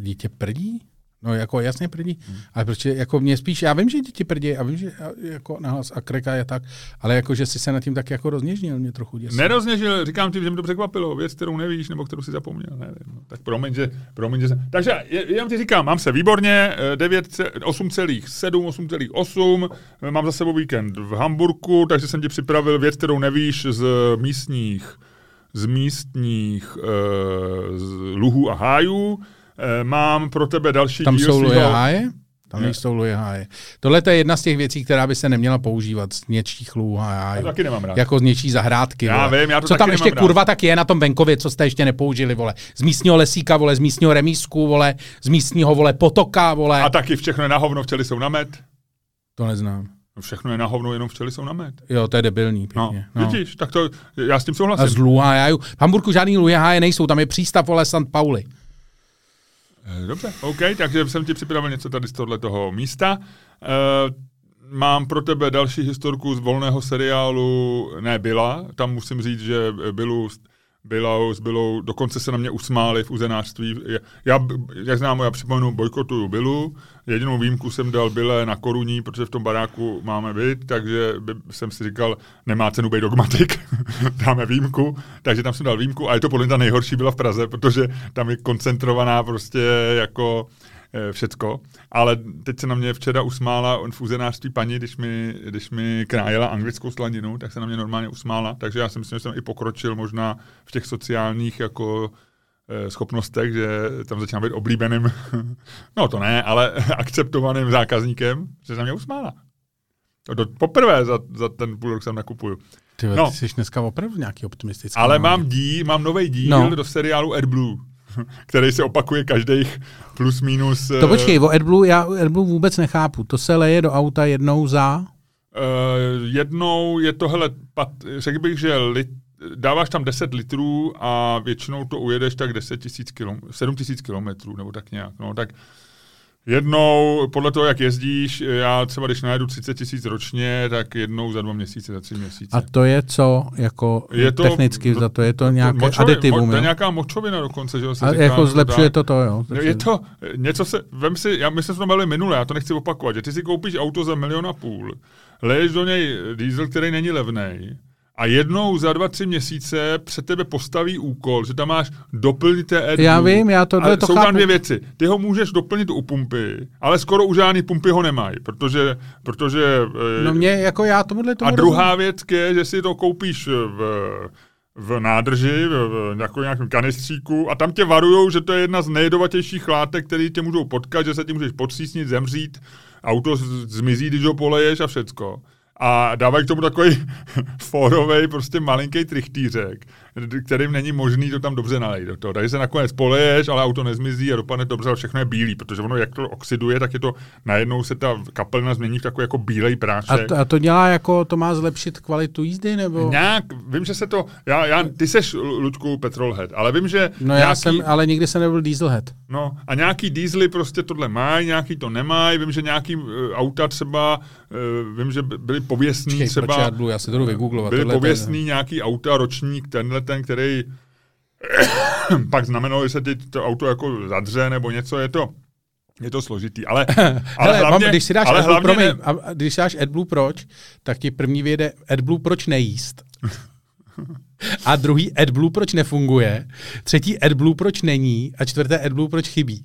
Dítě prdí? No jako jasně prdí, Hmm. ale protože jako mě spíš, já vím, že děti prdí a vím, že jako nahlas a kreka je tak, ale jako, že jsi se nad tím tak jako rozněžnil, mě trochu děsí. Nerozněžil, říkám ti, že mi to překvapilo, věc, kterou nevíš, nebo kterou si zapomněl, nevím. No. Tak promiň, že, promiň, že jsem. Takže jenom ti říkám, mám se výborně, eh, 9, ce- 8,7, 8,8, eh, mám za sebou víkend v Hamburku, takže jsem ti připravil věc, kterou nevíš z místních z místních uh, z luhů a hájů. Eh, mám pro tebe další Tam díl jsou svýho- luje háje? Tam Ne. nejsou luje háje. Tohle to je jedna z těch věcí, která by se neměla používat z něčích lů a Já hájů. taky nemám rád. Jako z něčí zahrádky. Já vole. vím, já to Co taky tam ještě rád. kurva tak je na tom venkově, co jste ještě nepoužili, vole. Z místního lesíka, vole, z místního remísku, vole, z místního, vole, potoka, vole. A taky všechno je na hovno, včely jsou na med. To neznám. No všechno je na hovno, jenom včely jsou na med. Jo, to je debilní, No, pěkně. no. vidíš, tak to, já s tím souhlasím. A z Luhajáju. V Hamburgu žádný Luhajáje nejsou, tam je přístav, vole, St. Pauli. Eh, Dobře, OK, takže jsem ti připravil něco tady z tohle toho místa. E, mám pro tebe další historku z volného seriálu, ne byla, tam musím říct, že Bylu, byla, s Bylou, dokonce se na mě usmáli v uzenářství. Já, jak známo, já připomenu, bojkotuju Bylu. Jedinou výjimku jsem dal Byle na koruní, protože v tom baráku máme byt, takže jsem si říkal, nemá cenu být dogmatik, dáme výjimku. Takže tam jsem dal výjimku a je to podle mě ta nejhorší byla v Praze, protože tam je koncentrovaná prostě jako všecko. Ale teď se na mě včera usmála v uzenářství paní, když mi, když mi krájela anglickou slaninu, tak se na mě normálně usmála. Takže já si myslím, že jsem i pokročil možná v těch sociálních jako eh, schopnostech, že tam začínám být oblíbeným, no to ne, ale akceptovaným zákazníkem, že se na mě usmála. To do, poprvé za, za ten půl rok jsem nakupuju. Ty, No. ty jsi dneska opravdu nějaký optimistický. Ale mám díl, mám nový díl. No. do seriálu AdBlue, který se opakuje každých plus minus. To eh, počkej, o AdBlue, já AdBlue vůbec nechápu. To se leje do auta jednou za... Uh, jednou je to, hele, pat, řekl bych, že lit, dáváš tam 10 litrů a většinou to ujedeš tak 10 tisíc kilom, 7 tisíc kilometrů, nebo tak nějak. No, tak jednou, podle toho, jak jezdíš, já třeba, když najedu 30 tisíc ročně, tak jednou za dva měsíce, za tři měsíce. A to je co, jako Je to- technicky za to, je to nějaké Močovi- aditivum, mo, to je nějaká močovina dokonce, že jo? se A říká, jako zlepšuje to to, jo? No, je to, něco se, vem si, já, my jsme to bavili minule, já to nechci opakovat, že ty si koupíš auto za milion a půl, leješ do něj diesel, který není levný, a jednou za dva, tři měsíce před tebe postaví úkol, že tam máš doplnit té AdBlue. Já vím, já Ale to jsou tam chápu. dvě věci. Ty ho můžeš doplnit u pumpy, ale skoro u žádný pumpy ho nemají, protože, protože eh, No mě, jako já tomuhle tomu a rozumím. druhá věc je, že si to koupíš v, v nádrži, v, v jako nějakém kanistříku a tam tě varujou, že to je jedna z nejjedovatějších látek, které tě můžou potkat, že se ti můžeš podřísnit, zemřít, auto zmizí, když ho poleješ a všecko. A dávají k tomu takový fórovej, prostě malinký trichtýřek, kterým není možný to tam dobře nalejt do toho. Takže se nakonec poleješ, ale auto nezmizí a dopadne dobře, ale všechno je bílý, protože ono, jak to oxiduje, tak je to najednou se ta kapelna změní v takový jako bílej A prášek. to, a to dělá jako, to má zlepšit kvalitu jízdy, nebo? Nějak, vím, že se to, já, já, ty seš, Luďku, petrolhead, ale vím, že No já nějaký, jsem, ale nikdy jsem nebyl dieselhead. no, a nějaký diesely prostě tohle mají, nějaký to nemají, vím, že nějaký uh, auta třeba, uh, vím, že by- byly pověstný Počkej, třeba, já já si to jdu vygooglovat. byly pověstný nějaký auta, ročník, tenhle ten, který pak znamenalo, že se ty, to auto jako zadře nebo něco, je to, je to složitý. Ale, ale Hele, hlavně, mám, když si dáš ale AdBlue, hlavně promiň, ne, a, když si dáš AdBlue proč, tak ti první vyjede AdBlue proč nejíst. a druhý AdBlue proč nefunguje, třetí AdBlue proč není a čtvrté AdBlue proč chybí.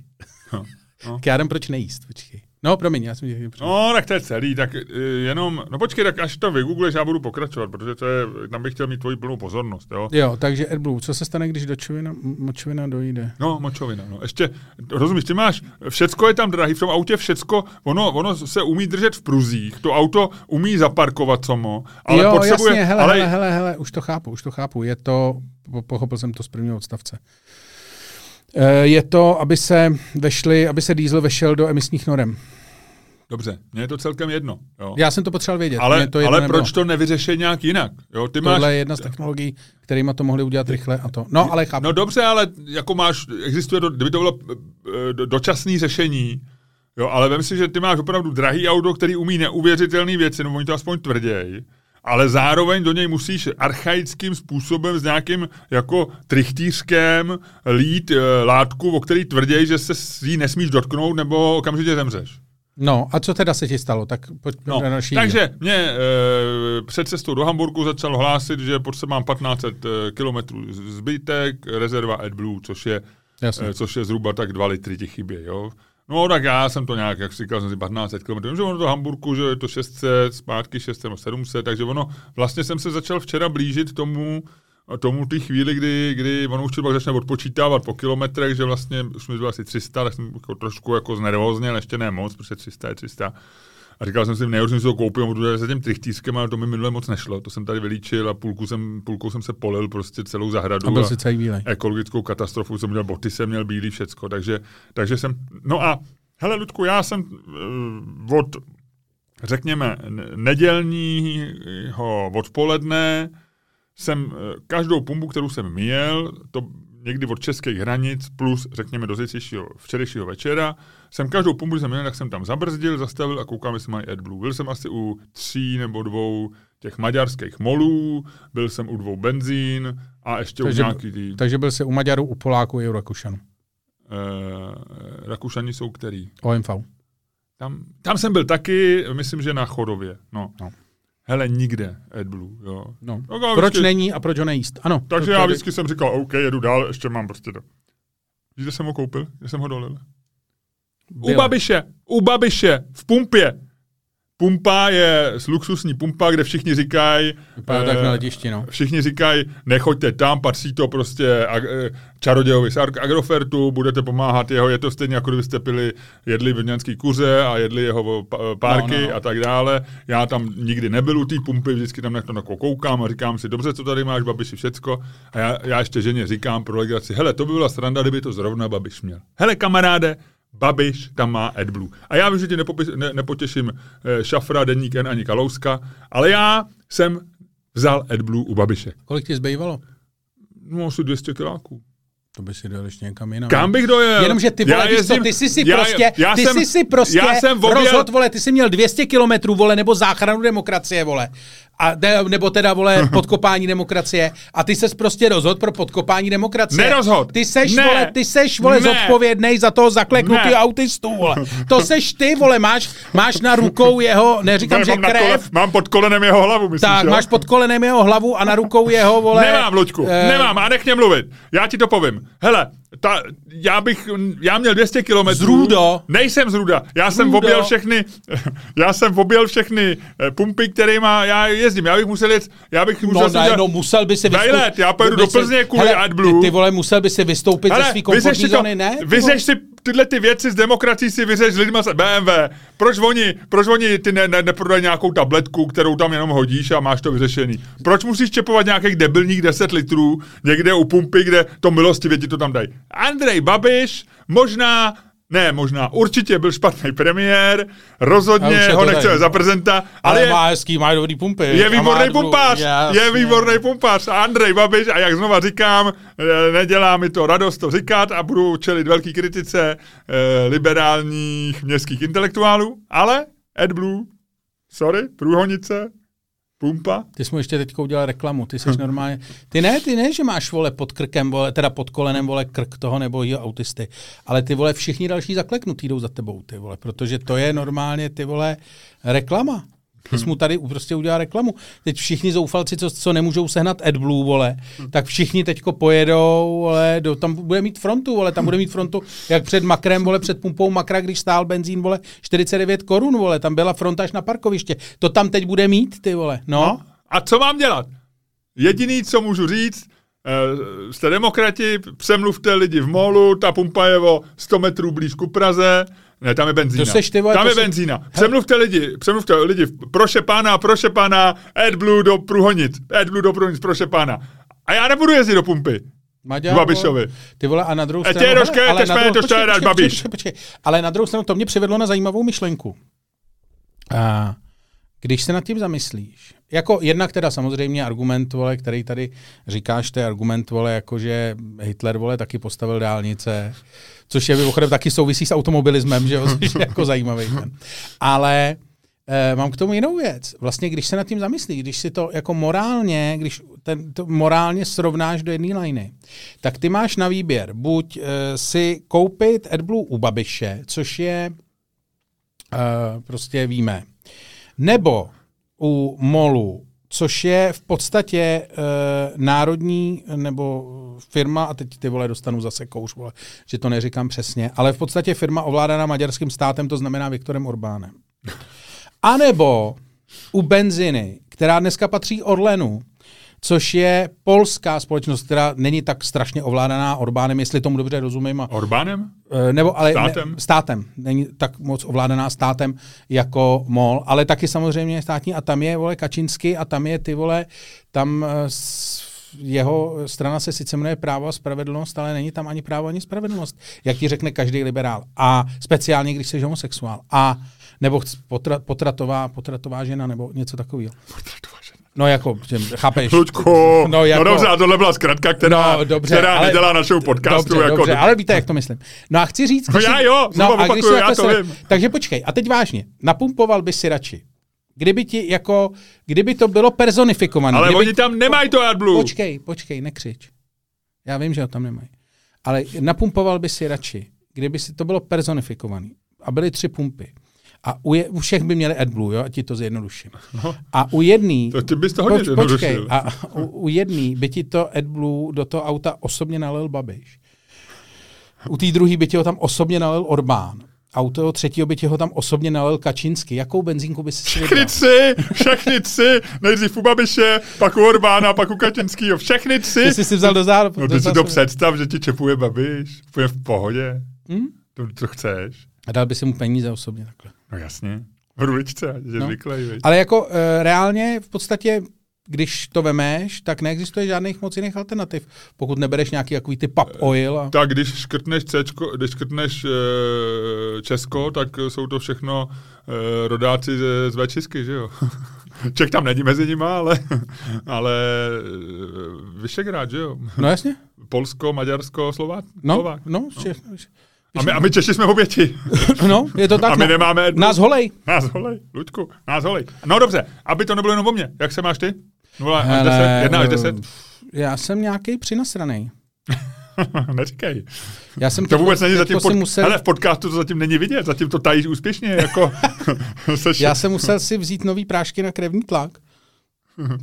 No, no. K jádem proč nejíst, počkej. No, promiň, já jsem tě No, tak to je celý, tak uh, jenom, no počkej, tak až to vygoogleš, já budu pokračovat, protože to je, tam bych chtěl mít tvoji plnou pozornost, jo. Jo, takže AdBlue, co se stane, když dočovina, močovina dojde? No, močovina, no. Ještě, rozumíš, ty máš, všecko je tam drahý, v tom autě všecko, ono, ono se umí držet v pruzích, to auto umí zaparkovat samo, ale jo, potřebuje, jasně, hele, ale, hele, hele, hele, už to chápu, už to chápu, je to, po- pochopil jsem to z prvního odstavce. Eh, Je to, aby se vešli, aby se diesel vešel do emisních norem. Dobře, mně je to celkem jedno, jo. Já jsem to potřeboval vědět. ale, to jedno ale nebylo. proč to nevyřeší nějak jinak? Jo, ty máš, Tohle je jedna z technologií, kterými to mohli udělat rychle a to. No, ale chápu. No dobře, ale jako máš, existuje to, kdyby to bylo eh, do- dočasné řešení, jo, ale vem si, že ty máš opravdu drahý auto, který umí neuvěřitelné věci, no oni to aspoň tvrděj, ale zároveň do něj musíš archaickým způsobem s nějakým jako trichtířkem lít eh, látku, o který tvrděj, že se ní nesmíš dotknout nebo okamžitě zemřeš. No, a co teda se ti stalo? Tak pojď No, na další takže mě e, před cestou do Hamburgu začal hlásit, že pod se mám 1500 eh, kilometrů zbytek, rezerva AdBlue, což je, Jasně. e, což je zhruba tak 2 litry ti chybí, jo. No tak já jsem to nějak, jak říkal, jsem si 1500 km, že ono do Hamburgu, že je to 600, zpátky 600 nebo 700, takže ono, vlastně jsem se začal včera blížit tomu, tomu té chvíli, kdy, kdy ono už člověk začne odpočítávat po kilometrech, že vlastně už mi bylo asi 300, tak jsem jako trošku jako znervózněl, ještě ne moc, protože 300 je 300. A říkal jsem si, nejhorší si to koupím, protože se tím trichtýskem, ale to mi minule moc nešlo. To jsem tady vylíčil a půlku jsem, půlkou jsem se polil prostě celou zahradu. A byl si celý bílej. ekologickou katastrofu, jsem měl boty, jsem měl bílý všecko, takže, takže jsem, no a hele Ludku, já jsem uh, od, řekněme, nedělního odpoledne jsem eh, každou pumpu, kterou jsem měl, to někdy od českých hranic plus, řekněme, do zítřejšího včerejšího večera, jsem každou pumpu, jsem měl, tak jsem tam zabrzdil, zastavil a koukám, jestli mají AdBlue. Byl jsem asi u tří nebo dvou těch maďarských molů, byl jsem u dvou benzín a ještě Takže- u nějaký tý, Takže byl jsi u Maďarů, u Poláků i u Rakušanů. uh, Rakušani jsou který. OMV. Tam, tam jsem byl taky, myslím, že na Chodově. No. No. Hele, nikde AdBlue, jo. No. Tak já Proč vždycky- není a proč ho nejíst? Ano. Takže já tady- vždycky jsem říkal, OK, jedu dál, ještě mám prostě to. Víš, kde jsem ho koupil? Kde jsem ho dolil? U Byla. Babiše, u Babiše, v pumpě. Pumpa je luxusní pumpa, kde všichni říkají, Vypadá tak eh, na letišti, no. všichni říkají, nechoďte tam, patří to prostě ag, eh, čarodějovi z Ag- Agrofertu, budete pomáhat jeho, je to stejně jako kdybyste pili, jedli brněnský kuře a jedli jeho pa- párky No, no, no. a tak dále. Já tam nikdy nebyl u té pumpy, vždycky tam na to jako koukám a říkám si, dobře, co tady máš, Babiši, všecko. A já, já ještě ženě říkám pro legraci, hele, to by byla sranda, kdyby to zrovna Babiš měl. Hele, kamaráde, Babiš tam má AdBlue. A já vím, že ti nepopis, ne, nepotěším eh, Šafra, Deník N ani Kalouska, ale já jsem vzal AdBlue u Babiše. Kolik ti zbývalo? No, asi 200 kiláků. To by si dojel ještě někam jinam. Kam bych dojel? Jenomže ty vole, víš co, ty jsi si já- prostě, já ty jsem- jsi si prostě já jsem objel, rozhod, vole, ty jsi měl 200 kilometrů, vole, nebo záchranu demokracie, vole. A ne, nebo teda, vole, podkopání demokracie. A ty ses prostě rozhod pro podkopání demokracie. Nerozhod. Ty seš, Ne. vole, ty seš, vole, Ne. zodpovědnej za toho zakleknutý Ne. autistů, vole. To seš ty, vole, máš, máš na rukou jeho, neříkám, Ne, že mám, krev, kole, mám pod kolenem jeho hlavu, myslíš, tak, jo? máš pod kolenem jeho hlavu a na rukou jeho, vole. Nemám, Luďku, eh, nemám a nech mě mluvit. Já ti to povím. Hele, ta, já bych, já měl 200 kilometrů. Z Rudo. Nejsem z Ruda. Já jsem Rudo. objel všechny, já jsem objel všechny eh, pumpy, kterými já jezdím. Já bych musel jet, já bych musel No ne, no musel by si Daj let, já pojedu do Plzně kvůli Hele, AdBlue. Ty, ty, vole, musel by si vystoupit ze svý komfortní to, zóny, ne? Vyřeš si tyhle ty věci z demokracií si vyřeš lidma z BMW. Proč oni, proč oni ty ne, ne, neprodají nějakou tabletku, kterou tam jenom hodíš a máš to vyřešený? Proč musíš čepovat nějakých debilních 10 litrů někde u pumpy, kde to milostivě ti to tam dají? Andrej Babiš možná ne, možná, určitě byl špatný premiér, rozhodně je ho nechceme za prezidenta, ale, Ale je, má hezký, má dobrý pumpy. je výborný dobrou- pumpář, je Jasně. výborný pumpář. A Andrej Babiš, a jak znova říkám, eh, nedělá mi to radost to říkat a budu čelit velký kritice eh, liberálních městských intelektuálů, ale AdBlue, sorry, průhonice, Pumpa? Ty jsi mu ještě teď udělal reklamu, ty jsi normálně... Ty ne, ty ne, že máš, vole, pod krkem, vole, teda pod kolenem, vole, krk toho nebo jeho autisty, ale ty, vole, všichni další zakleknutí jdou za tebou, ty, vole, protože to je normálně, ty, vole, reklama. Ty jsi mu tady prostě udělal reklamu. Teď všichni zoufalci, co, co nemůžou sehnat AdBlue, vole, tak všichni teďko pojedou, vole, do, tam bude mít frontu, vole, tam bude mít frontu, jak před makrem, vole, před pumpou makra, když stál benzín, vole, 49 korun, vole, tam byla fronta až na parkoviště. To tam teď bude mít, ty vole, no. no. A co mám dělat? Jediný, co můžu říct, Uh, jste demokrati, přemluvte lidi v molu, ta pumpa je o 100 metrů blíž ku Praze, ne, tam je benzína. To seš ty, vole, tam to je se... benzína. Přemluvte lidi, přemluvte lidi, proše pána, proše pána, AdBlue do Průhonic, AdBlue do Průhonic, proše pána. A já nebudu jezdit do pumpy. Maďar, Babišovi. Ty vole, a na druhou E stranu... tě rožké, ale na druhou- to počkej, počkej, Babiš. počkej, počkej. Ale na druhou stranu to mě přivedlo na zajímavou myšlenku. A když se nad tím zamyslíš, jako jednak teda samozřejmě argument, vole, který tady říkáš, to je argument, vole, jako že Hitler, vole, taky postavil dálnice, což je mimochodem taky souvisí s automobilismem, že je jako zajímavý ten. Ale eh, mám k tomu jinou věc. Vlastně, když se nad tím zamyslíš, když si to jako morálně, když ten, to morálně srovnáš do jedné liny, tak ty máš na výběr buď eh, si koupit AdBlue u Babiše, což je eh, prostě víme, nebo u MOLu, což je v podstatě uh, národní nebo firma, a teď ty vole dostanu zase kouř, vole, že to neříkám přesně, ale v podstatě firma ovládaná maďarským státem, to znamená Viktorem Orbánem. A nebo u benziny, která dneska patří Orlenu, což je polská společnost, která není tak strašně ovládaná Orbánem, jestli tomu dobře rozumím. A, Orbánem? Eh, nebo ale Státem? Ne, státem. Není tak moc ovládaná státem jako MOL, ale taky samozřejmě státní a tam je, vole, Kačinsky a tam je, ty vole, tam eh, jeho strana se sice jmenuje právo a spravedlnost, ale není tam ani právo, ani spravedlnost, jak ti řekne každý liberál. A speciálně, když jsi homosexuál. A nebo potra, potratová, potratová žena, nebo něco takového. No jako, tím, chápeš? Luďku, No, no, jako- no dobře, a tohle byla zkratka, která, No, dobře, která ale- nedělá našeho podcastu. Dobře, jako dobře, ale víte, jak to myslím. No a chci říct... No když já jo, znovu a když opakuju, si já takhle to se- vím. Takže počkej, a teď vážně, napumpoval by si radši. Kdyby ti jako, kdyby to bylo personifikované. Ale kdyby, oni tam nemají to AdBlue. Počkej, počkej, nekřič. Já vím, že ho tam nemají. Ale napumpoval by si radši, kdyby si to bylo personifikované a byly tři pumpy. A u, je, u všech by měli AdBlue, jo, a ti to zjednoduším. No. A u jedný, To ty bys to hodně Poč, počkej, a u, u jedný by ti to AdBlue do toho auta osobně nalil Babiš. U té druhé by ti ho tam osobně nalil Orbán. A u toho třetího by ti ho tam osobně nalil Kačinsky. Jakou benzínku by si si Všechny tři, všechny tři, nejdřív u Babiše, pak u Orbána, pak u Kačenskýho, všechny tři. Ty jsi si vzal do zároveň. No ty si to představ, že ti čepuje Babiš, úplně v pohodě. Hm? To, co chceš. A dal by si mu peníze osobně takhle. No jasně. V ruličce, že No. viď? Ale jako uh, reálně v podstatě když to vemeš, tak neexistuje žádných moc jiných alternativ. Pokud nebereš nějaký takový ty pub oil. A... Tak když škrtneš, Cčko, když škrtneš e, Česko, tak jsou to všechno e, rodáci z, z Včisky, že jo? Čech tam není mezi nimi, ale, ale e, Vyšegrád, že jo? No jasně. Polsko, Maďarsko, Slovák. No, Slovák. no, no. A, my, a my Češi jsme oběti. no, je to tak. A my no. nemáme... Nás holej. Nás holej, Luďku, nás holej. No dobře, aby to nebylo jenom o mně. Jak se máš ty? 0 až Hele, 10? 1 až eh, 10? Já jsem nějaký přinasranej. Neříkej. Já jsem To vůbec není zatím jsem pod... musel, Hele, v podcastu to zatím není vidět, zatím to tajíš úspěšně, jako... Já jsem musel si vzít nový prášky na krevní tlak.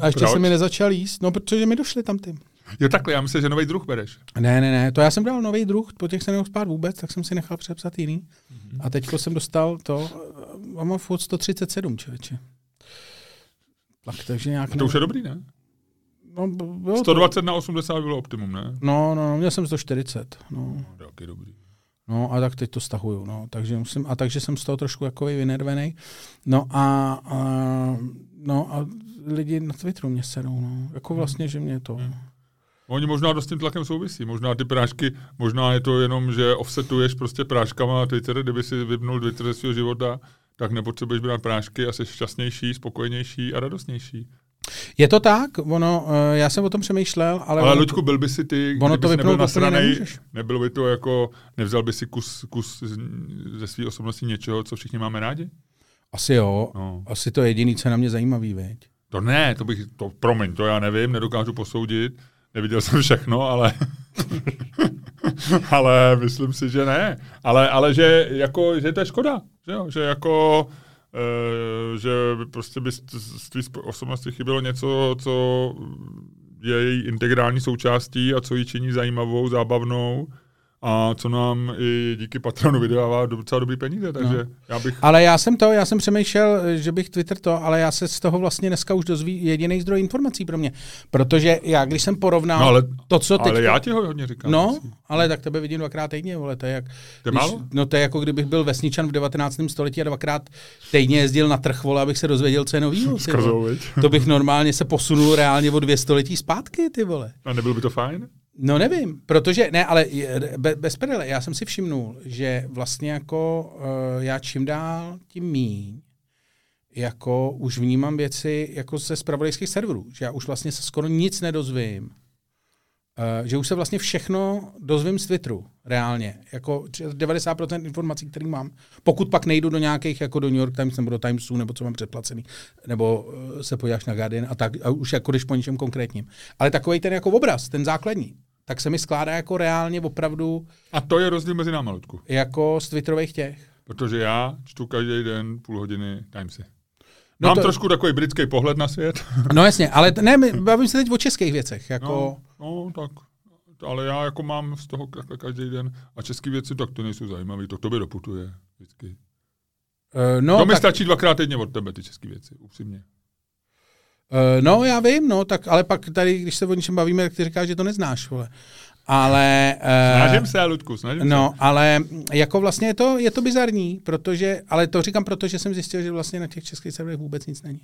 A ještě Proč? se mi nezačal jíst, no protože mi došly tam ty. Jo takhle, já myslím, že nový druh bereš. Ne, ne, ne, to já jsem dal nový druh, po těch se nemohl spát vůbec, tak jsem si nechal přepsat jiný. Mhm. A teďko jsem dostal to, a mám furt 137, člověče. Tak, takže nějak... To už je dobrý, ne? no, bylo to- 120 na 80 bylo optimum, ne? No, no, měl jsem 140, no. No, taky dobrý. No a tak teď to stahuju, no. Takže musím, a takže jsem z toho trošku jako vynervený. No a, a, no a lidi na Twitteru mě serou, no. Jako vlastně, že mě to... Oni možná dost s tím tlakem souvisí. Možná ty prášky, možná je to jenom, že offsetuješ prostě práškama Twitter, kdyby si vypnul Twitter ze svého života, tak nepotřebuješ brát prášky a jsi šťastnější, spokojenější a radostnější. Je to tak, ono, eh, já jsem o tom přemýšlel, ale... Ale, Luďku, byl by si ty, ono to nebyl nasranej, nebylo by to jako, nevzal by si kus, kus ze své osobnosti něčeho, co všichni máme rádi? Asi jo, No. asi to je jediný, co je na mě zajímavý, veď. To ne, to bych, to, promiň, to já nevím, nedokážu posoudit. Neviděl jsem všechno, ale ale myslím si, že ne. Ale, ale že, jako, že to je škoda, že, jo? že jako e, že prostě by z té osobnosti chybělo něco, co je její integrální součástí a co ji činí zajímavou, zábavnou a co nám i díky patronu vydává docela dobrý peníze, takže no. já bych... Ale já jsem to, já jsem přemýšlel, že bych Twitter to, ale já se z toho vlastně dneska už dozví jediný zdroj informací pro mě. Protože já, když jsem porovnal no, ale, to, co teď... Ale já ti ho hodně říkám. No, myslím. ale tak tebe vidím dvakrát týdně, vole, to je jak... To je když? No to je jako kdybych byl vesničan v 19. století a dvakrát týdně jezdil na trh, vole, abych se dozvěděl, co je novýho. to bych normálně se posunul reálně o dvě století zpátky, ty vole. A nebylo by to fajn? No nevím, protože, ne, ale be, bez prdele, já jsem si všimnul, že vlastně jako uh, já čím dál tím míň, jako už vnímám věci jako ze spravodajských serverů, že já už vlastně se skoro nic nedozvím, uh, že už se vlastně všechno dozvím z Twitteru, reálně, jako 90% informací, které mám, pokud pak nejdu do nějakých, jako do New York Times nebo do Timesu, nebo co mám předplacený, nebo uh, se podíváš na Guardian a tak, a už jako když po něčem konkrétním. Ale takový ten jako obraz, ten základní, tak se mi skládá jako reálně opravdu... A to je rozdíl mezi námi, Ludku. Jako z Twitterových těch. Protože já čtu každý den půl hodiny Timesy. No Mám to... trošku takový britský pohled na svět. No jasně, ale t- ne, bavím se teď o českých věcech. Jako... No, no, tak. Ale já jako mám z toho každý den. A české věci, tak to nejsou zajímavé. To k tobě doputuje vždycky. Uh, no, to mi tak... stačí dvakrát týdně od tebe, ty české věci, upřímně. Uh, no, já vím, no, tak ale pak tady, když se o něčem bavíme, tak ty říkáš, že to neznáš, vole. Ale... Uh, snažím se, Ludku, snažím no, se. ale jako vlastně je to, je to bizarní, protože, ale to říkám proto, že jsem zjistil, že vlastně na těch českých serverech vůbec nic není.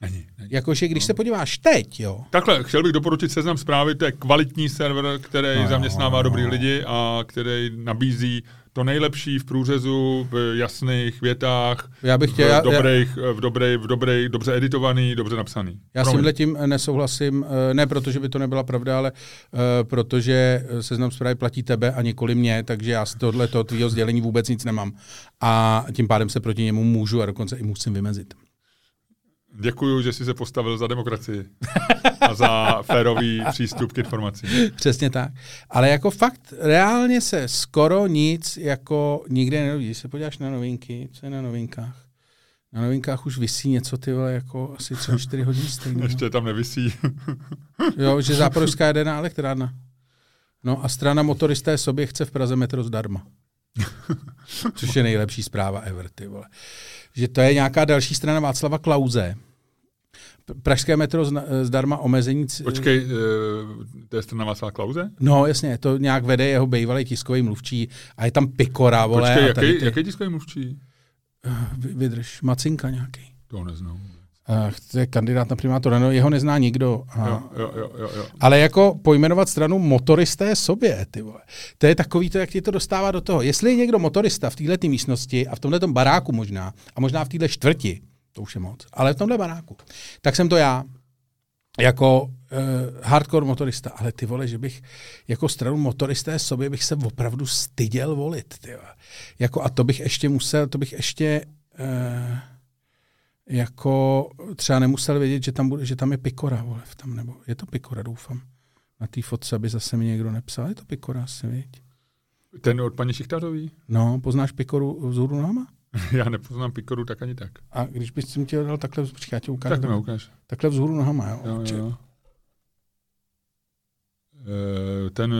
Není, není. Jakože když no. se podíváš teď, jo. Takhle, chtěl bych doporučit seznam zprávy, to je kvalitní server, který no, zaměstnává no, dobrý no. lidi a který nabízí to nejlepší v průřezu, v jasných větách, já bych chtěl, v, dobrých, já, v, dobrý, v dobrý, dobře editovaný, dobře napsaný. Já s tímhle tím nesouhlasím, eh, ne protože by to nebyla pravda, ale uh, protože seznam zprávy platí tebe a nikoli mě, takže já z tohoto tvýho sdělení vůbec nic nemám. A tím pádem se proti němu můžu a dokonce i musím vymezit. Děkuju, že jsi se postavil za demokracii a za férový přístup k informacím. Přesně tak. Ale jako fakt, reálně se skoro nic jako nikde nedoví. Když se podíváš na novinky, co je na novinkách? Na novinkách už vysí něco, ty vole, jako asi 3-4 hodiny stejně. Ještě tam nevisí. jo, že záporovská jedená elektrárna. No a strana motoristé sobě chce v Praze metro zdarma. Což je nejlepší zpráva ever, ty vole. Že to je nějaká další strana Václava Klauze, Pražské metro zdarma omezení. Počkej, uh, to je strana Václava Klauze? No jasně, to nějak vede jeho bývalý tiskový mluvčí a je tam Pikora, vole. Počkej, jaký, ty... jaký tiskový mluvčí? Uh, vydrž, Macinka nějaký. To neznám. Uh, to je kandidát na primátora, no jeho nezná nikdo. A... Jo, jo, jo, jo, jo. Ale jako pojmenovat stranu motoristé sobě, ty vole. To je takový to, jak ti to dostává do toho. Jestli je někdo motorista v této místnosti a v tomhle baráku možná, a možná v této čtvrti, to už je moc. Ale v tomhle baráku. Tak jsem to já, jako uh, hardcore motorista, ale ty vole, že bych jako stranu motoristé sobě bych se opravdu styděl volit. Ty jako, a to bych ještě musel, to bych ještě uh, jako třeba nemusel vědět, že tam, bude, že tam je Pikora, vole, tam, nebo je to Pikora, doufám. Na té fotce, aby zase mi někdo nepsal, je to Pikora asi, viď? Ten od paní Šichtařový? No, poznáš Pikoru vzhůru nohama? Já nepoznám Pikoru tak ani tak. A když bys mi tě dal takhle, počkej, já tě ukážu. Tak mi ukáž. Takhle vzhůru nohama, jo? jo, jo. E, ten e,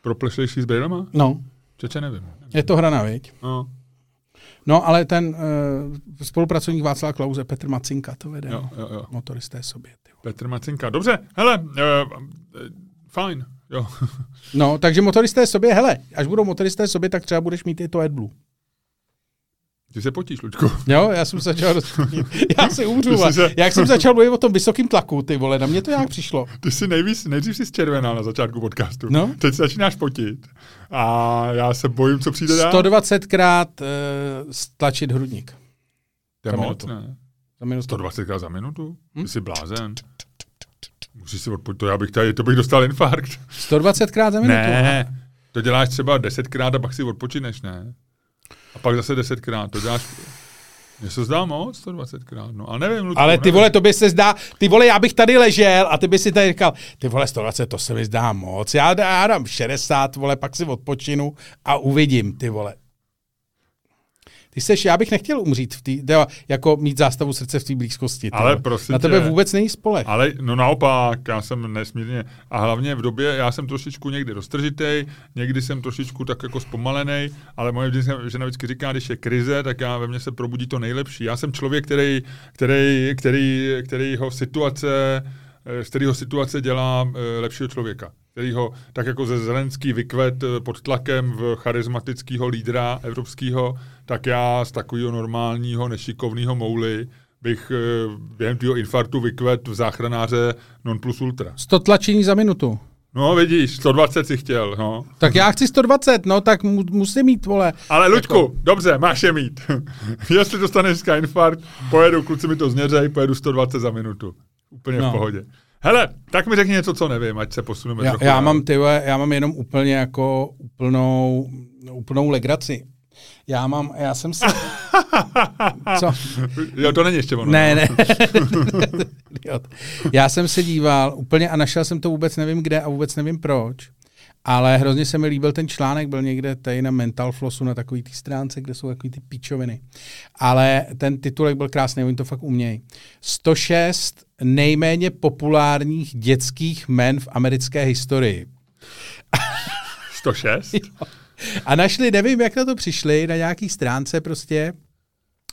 proplešlejší s brýlema? No. Čeče nevím. Je to hra na viď? No. No, ale ten uh, spolupracovník Václav Klauze, Petr Macinka, to vede. Jo, jo, jo. Motoristé sobě. Ty. Petr Macinka, dobře, hele, uh, fajn, jo. no, takže motoristé sobě, hele, až budou motoristé sobě, tak třeba budeš mít i to AdBlue. Ty se potíš, Luďko. Jo, já jsem začal Já si umřu. Se... Jak jsem začal mluvit o tom vysokém tlaku, ty vole, na mě to nějak přišlo. Ty jsi nejvíc, nejdřív jsi červená na začátku podcastu. No. Teď se začínáš potit. A já se bojím, co přijde dál. 120 krát uh, stlačit hrudník. To je moc, ne? Za minutu. 120 krát za minutu? Hm? Ty jsi blázen. Musíš si odpojit, to já bych tady, to bych dostal infarkt. 120 krát za minutu? Ne, to děláš třeba 10 krát a pak si odpočineš, ne? A pak zase desetkrát, to děláš... Mně se zdá moc, 120krát, no, ale nevím, Ludku, Ale ty nevím. vole, to by se zdá, ty vole, já bych tady ležel a ty by si tady říkal, ty vole, 120, to se mi zdá moc, já, já dám 60, vole, pak si odpočinu a uvidím, ty vole. Ty seš, já bych nechtěl umřít, v tý, teda, jako mít zástavu srdce v té blízkosti. Ale prosím Na tebe tě. vůbec není spolech. Ale no naopak, já jsem nesmírně, a hlavně v době, já jsem trošičku někdy roztržitej, někdy jsem trošičku tak jako zpomalený, ale moje žena vždycky říká, když je krize, tak já ve mně se probudí to nejlepší. Já jsem člověk, který, který, který, který ho situace, z kterého situace dělá eh, lepšího člověka. Který ho tak jako ze Zelenský vykvet eh, pod tlakem v charismatického lídra evropského, tak já z takového normálního, nešikovného mouly bych eh, během tvého infarktu vykvet v záchranáře non plus ultra. 100 tlačení za minutu. No vidíš, 120 si chtěl, no. Tak já chci 120, no tak mu, musím mít, vole. Ale Luďku, jako... dobře, máš je mít. Jestli dostaneš infarkt, pojedu, kluci mi to změřej, pojedu 120 za minutu. Úplně. No. v pohodě. Hele, tak mi řekni něco, co nevím, ať se posuneme Já, trochu já dál. mám, ty vole, já mám jenom úplně jako úplnou, úplnou legraci. Já mám, já jsem se... Co? Jo, to není ještě ono. Ne, no. ne. Já jsem se díval úplně a našel jsem to vůbec nevím kde a vůbec nevím proč. Ale hrozně se mi líbil ten článek, byl někde tady na Mental Flossu, na takový té stránce, kde jsou takový ty pičoviny. Ale ten titulek byl krásný, oni to fakt umějí. 106 nejméně populárních dětských men v americké historii. 106? A našli, nevím, jak na to přišli, na nějaký stránce prostě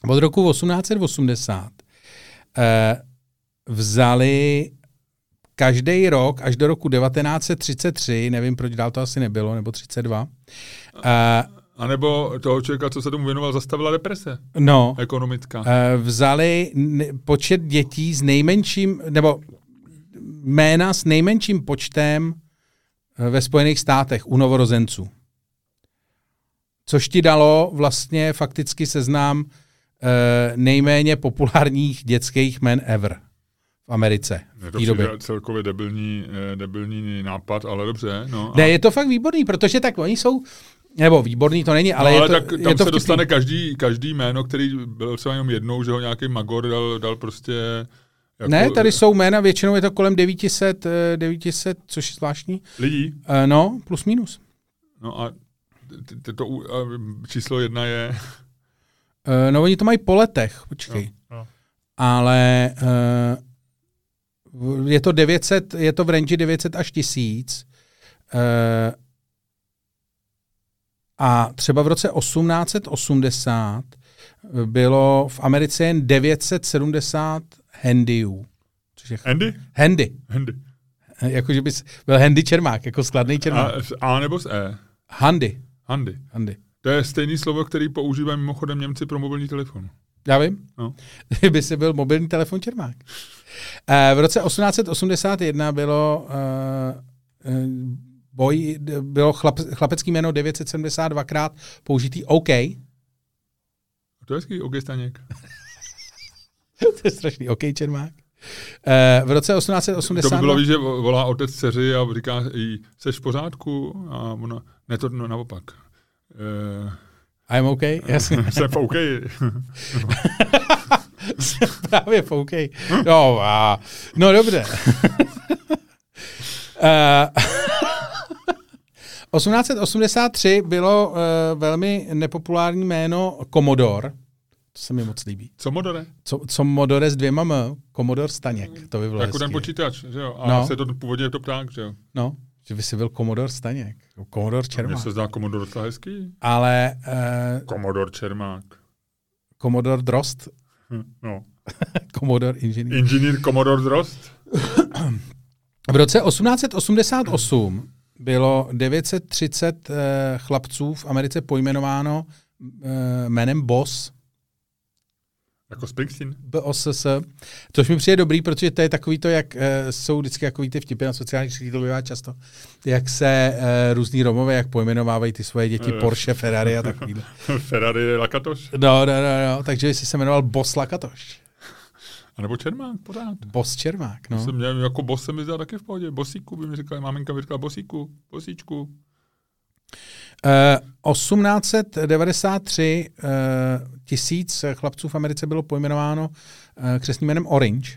od roku 1880 eh, vzali každý rok až do roku 1933, nevím, proč dál to asi nebylo, nebo 32, eh, A nebo toho člověka, co se tomu věnoval, zastavila deprese no, ekonomická. eh, vzali počet dětí s nejmenším, nebo jména s nejmenším počtem eh, ve Spojených státech u novorozenců. Což ti dalo vlastně fakticky seznám nejméně populárních dětských men ever v Americe Je v to té době. přijde celkově debilní, eh, debilní nápad, ale dobře. No. Ne, je to fakt výborný, protože tak oni jsou, nebo výborný to není, ale, no, ale je to, tak tam je to se vtipný. dostane každý, každý jméno, který byl třeba jenom jednou, že ho nějaký magor dal, dal prostě... Jako Ne, tady jsou jména, většinou je to kolem 900, eh, 900 což je zvláštní. Lidí. Eh, No, plus minus. No a to a číslo jedna je... Eh, No, oni to mají po letech, počkej. No, no. Ale eh, je to 900, je to v range 900 až 1000. Eh, A třeba v roce 1880 bylo v Americe jen 970 handyů. Což je Andy? handy. Andy. Jakože bys byl handy čermák, jako skladný A, čermák. s A nebo s E? Handy. Handy. handy. To je stejný slovo, který používají mimochodem Němci pro mobilní telefon. Já vím. No. Kdyby si byl mobilní telefon čermák. Eh, V roce 1881 bylo uh, boj, bylo chlap, chlapecký jméno 972krát použitý OK. To je hezký, OK Staněk. to je strašný. OK, Čermák. Eh, V roce To 1882... by bylo, víš, že vo- volá otec dceři a říká jí, seš v pořádku? A ona, ne to no, naopak. Uh, I'm OK? Jasně. jsem v OK. Právě v OK. No, a, no dobře. Eh, 1883 bylo uh, velmi nepopulární jméno Commodore. To se mi moc líbí. Co modore? Co, co Modore s dvěma M? Commodore Staněk. To by bylo Jako ten počítač, že jo? A No. no. se to původně je to pták, že jo? No, že by si byl Commodore Staněk. Commodore Mně Čermák. se zdá Commodore docela hezký. Ale uh, Commodore Čermák. Commodore Drost, Hm, No. Commodore Engineer. Inženýr Commodore Drost? V roce 1888 bylo 930 uh, chlapců v Americe pojmenováno uh, jménem Boss, Jako Springsteen? BOSS, což mi přijde dobrý, protože to je takový to, jak uh, jsou vždycky takový ty vtipy na sociálních sítích, to bývá často, jak se uh, různý Romové, jak pojmenovávají ty svoje děti Eh. Porsche, Ferrari a takovýhle. Ferrari Lakatoš? No, no, no, no, takže jsi se jmenoval Boss Lakatoš. A nebo Čermák, pořád. Boss Čermák, No. Jsem měl, jako boss se mi zdá taky v pohodě. Bosíku by mi říkala, maminka by říkala bosíku, bosíčku. 1893 uh, tisíc chlapců v Americe bylo pojmenováno uh, křesným jménem Orange.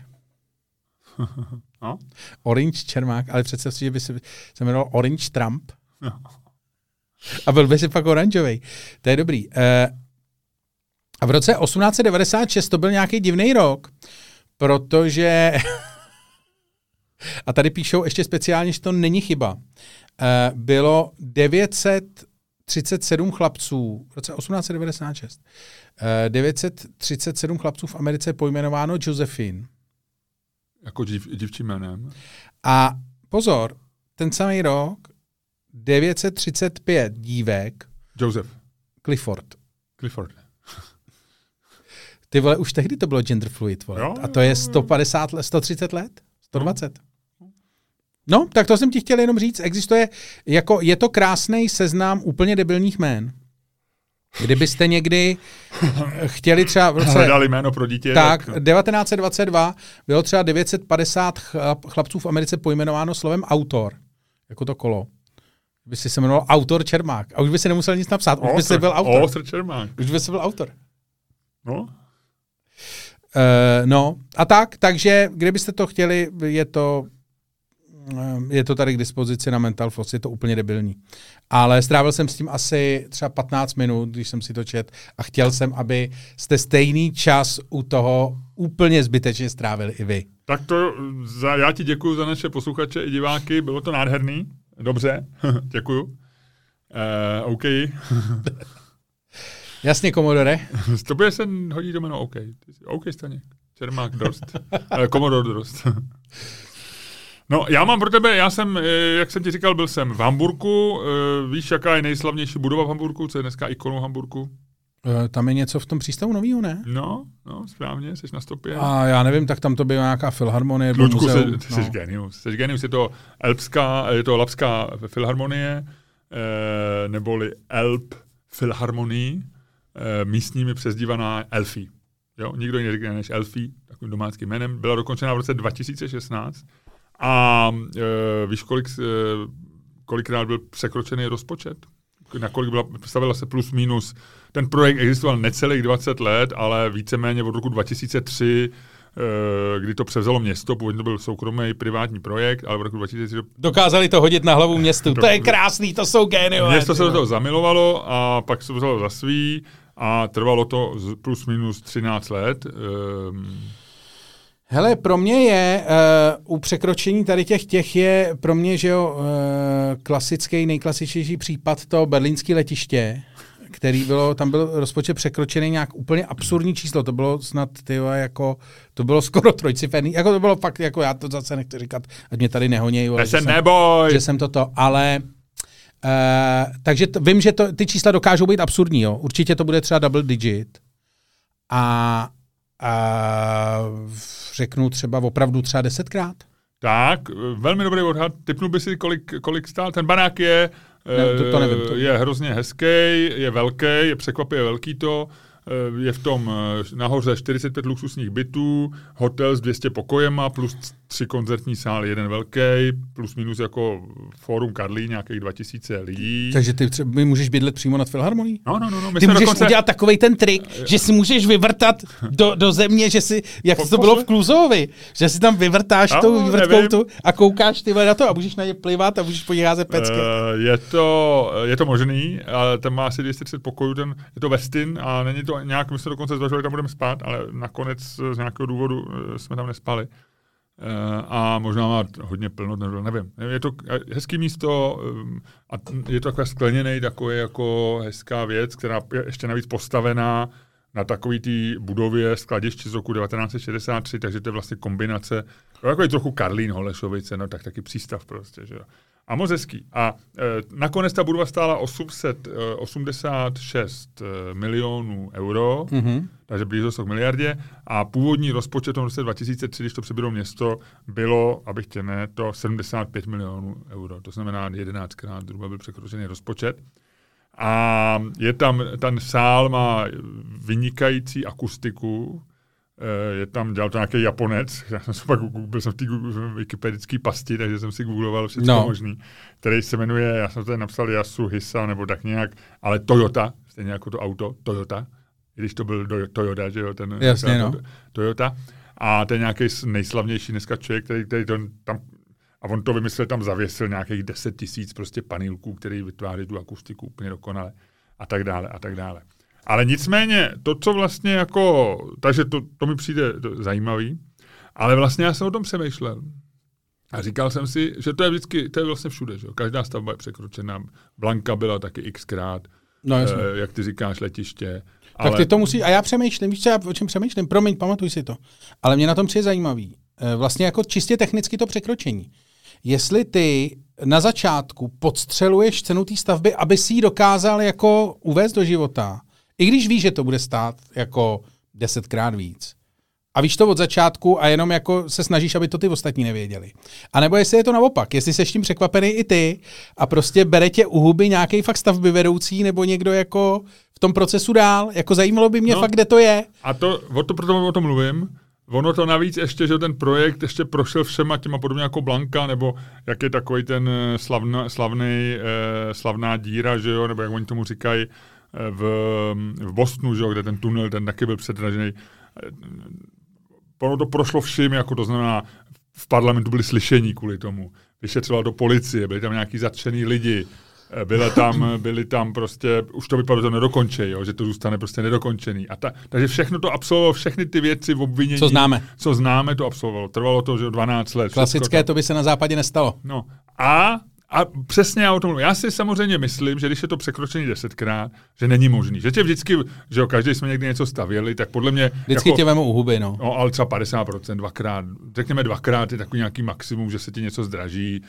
No? Orange Čermák, ale představ si, že by se, se jmenoval Orange Trump. No. A byl by si pak oranžový. To je dobrý. Uh, a v roce 1896 to byl nějaký divný rok, protože a tady píšou ještě speciálně, že to není chyba. Uh, bylo 937 chlapců v roce 1896. Uh, 937 chlapců v Americe pojmenováno Josephine. Jako div, divčím jménem. A pozor, ten samý rok 935 dívek Joseph. Clifford. Clifford. Ty vole, už tehdy to bylo gender fluid, vole. Jo, A to je jo, jo. 150 let, 130 let? 120? No, tak to jsem ti chtěl jenom říct. Existuje, jako, je to krásný seznam úplně debilních jmén. Kdybyste někdy chtěli třeba v roce... Hledali jméno pro dítě. Tak, 1922 bylo třeba 950 chlap, chlapců v Americe pojmenováno slovem autor, jako to kolo. By si se jmenoval autor Čermák. A už by si nemusel nic napsat, už by si byl autor. Ostr Čermák. Už by si byl autor. No, Uh, no a tak, takže kdybyste to chtěli, je to, je to tady k dispozici na Mental Floss, je to úplně debilní. Ale strávil jsem s tím asi třeba 15 minut, když jsem si to čet a chtěl jsem, aby jste stejný čas u toho úplně zbytečně strávili i vy. tak to, za, já ti děkuji za naše posluchače i diváky, bylo to nádherný. Dobře, děkuju. Uh, OK. Jasně, Komodore. Z tobě se hodí to jméno OK. OK Staněk. Čermák Drost. Eh, Komodor Drost. No, já mám pro tebe, já jsem, eh, jak jsem ti říkal, byl jsem v Hamburku. Eh, Víš, jaká je nejslavnější budova v Hamburku, co je dneska ikonou Hamburku? Uh, tam je něco v tom přístavu novýho, ne? No, no, správně, jsi na stopě. A já nevím, tak tam to byla nějaká filharmonie. Lučku, jsi, ty jsi genius. Jsi genius, je to Elbská, je to Lapská filharmonie, eh, neboli Elb filharmonii, eh, místními přezdívaná Elfí. Jo, nikdo jiný neříká než Elfí, takovým domáckým jménem. Byla dokončena v roce 2016 a eh, víš, kolik, eh, kolikrát byl překročený rozpočet? Na kolik byla, stavila se plus minus. Ten projekt existoval necelých 20 let, ale víceméně od roku 2003 eh, kdy to převzalo město, původně to byl soukromý privátní projekt, ale v roku 2003 Dokázali to hodit na hlavu městu. To je krásný, to jsou géniové. Město se do toho zamilovalo a pak se vzalo za svý a trvalo to plus minus 13 let. Um, Hele, pro mě je, uh, u překročení tady těch těch je pro mě, že jo, uh, klasický, nejklasičtější případ to berlínské letiště, který bylo, tam byl rozpočet překročený nějak úplně absurdní číslo, to bylo snad, ty jako, to bylo skoro trojciferný, jako to bylo fakt, jako já to zase nechci říkat, ať mě tady nehonějí, ne že se jsem- neboj! že jsem toto, ale uh, takže to, vím, že to, ty čísla dokážou být absurdní, jo. Určitě to bude třeba double digit. A, a řeknu třeba opravdu třeba desetkrát. Tak, velmi dobrý odhad. Typnu by si, kolik, kolik stál. Ten barák je, Ne, to- to nevím, eh, to- je hrozně hezký, je velký, je překvapivě velký to. Eh, Je v tom eh, nahoře 45 luxusních bytů, hotel s 200 pokojema, plus tři koncertní sály, jeden velký, plus minus jako Fórum Karlí, nějakých 2000 lidí. Takže ty třeba my můžeš bydlet přímo nad filharmonií? No, no, no, no. My Ty můžeš dokonce, udělat takový ten trik, že si můžeš vyvrtat do, do země, že si, jak Po- to bylo v Kluzovi, že si tam vyvrtáš No, tou vývrtkou tu a koukáš ty na to a můžeš na ně plivat a můžeš po nich házet pecky. Eh, je, to, je to možný, ale ten má asi 230 pokojů, ten, je to Westin a není to nějak, my jsme dokonce zvažovali, tam budeme spát, ale nakonec z nějakého důvodu eh, jsme tam nespali. Eh, a možná má hodně plno, nevím. Je to hezký místo eh, a je to takový skleněný, takový jako hezká věc, která je ještě navíc postavená na takový té budově skladišti z roku 1963, takže to je vlastně kombinace, no, takový trochu Karlín Holešovice, no tak taky přístav prostě, že jo. A moc hezký. A e, nakonec ta budova stála 886 e, milionů euro, Mhm. Takže blízko k miliardě. A původní rozpočet v roce 2003, když to přebíralo město, bylo, abych tě ne, to 75 milionů euro. To znamená 11krát zhruba byl překročený rozpočet. A je tam, ten sál má vynikající akustiku, Eh, je tam, dělal to nějaký Japonec, já jsem se pak byl jsem v té wikipedické pasti, takže jsem si googloval všechno no. možný, který se jmenuje, já jsem tady napsal Yasu Hisa, nebo tak nějak, ale Toyota, stejně jako to auto, Toyota, když to byl Toyota, že jo, ten Jasně, no. Toyota. A ten nějaký nejslavnější dneska člověk, který, který to tam a on to vymyslel, tam zavěsil nějakých 10 tisíc prostě panelků, který vytváří tu akustiku úplně dokonale a tak dále a tak dále. Ale nicméně, to, co vlastně jako, takže to, to mi přijde zajímavý, ale vlastně já jsem o tom přemýšlel. A říkal jsem si, že to je vždycky, to je vlastně všude, že jo? každá stavba je překročená. Blanka byla taky xkrát, no, eh, jak ty říkáš, letiště. Tak ale... ty to musí, a já přemýšlím, víš co, já o čem přemýšlím, promiň, pamatuj si to. Ale mě na tom přijde zajímavý. Eh, vlastně jako čistě technicky to překročení. Jestli ty na začátku podstřeluješ cenu té stavby, aby si ji dokázal jako uvést do života, i když víš, že to bude stát jako desetkrát víc. A víš to od začátku a jenom jako se snažíš, aby to ty ostatní nevěděli. A nebo jestli je to naopak, jestli jsi tím překvapený i ty a prostě bere tě u huby nějaký fakt stavby vedoucí nebo někdo jako v tom procesu dál. Jako zajímalo by mě no, fakt, kde to je. A to, o to proto o tom mluvím. Ono to navíc ještě, že ten projekt ještě prošel všema těma podobně jako Blanka, nebo jak je takový ten eh, slavna, slavný, eh, slavná díra, že jo, nebo jak oni tomu říkají, v, v Bostonu, že, kde ten tunel ten taky byl předražený. Ono to prošlo vším, jako to znamená, v parlamentu byli slyšení kvůli tomu. Vyšetřovala to policie, byli tam nějaký zatčený lidi, byly tam, byli tam prostě, už to vypadalo, že to nedokončí, jo, že to zůstane prostě nedokončený. A ta, takže všechno to absolvovalo, všechny ty věci v obvinění. Co známe. Co známe, to absolvovalo. Trvalo to, že 12 let. Klasické, to. to by se na západě nestalo. No. A a přesně já o tom mluvím. Já si samozřejmě myslím, že když je to překročení desetkrát, že není možný. Že tě vždycky, že jo, každý jsme někdy něco stavěli, tak podle mě... Vždycky jako, tě vemu u huby, no. No, ale třeba 50%, dvakrát. Řekněme dvakrát je takový nějaký maximum, že se ti něco zdraží,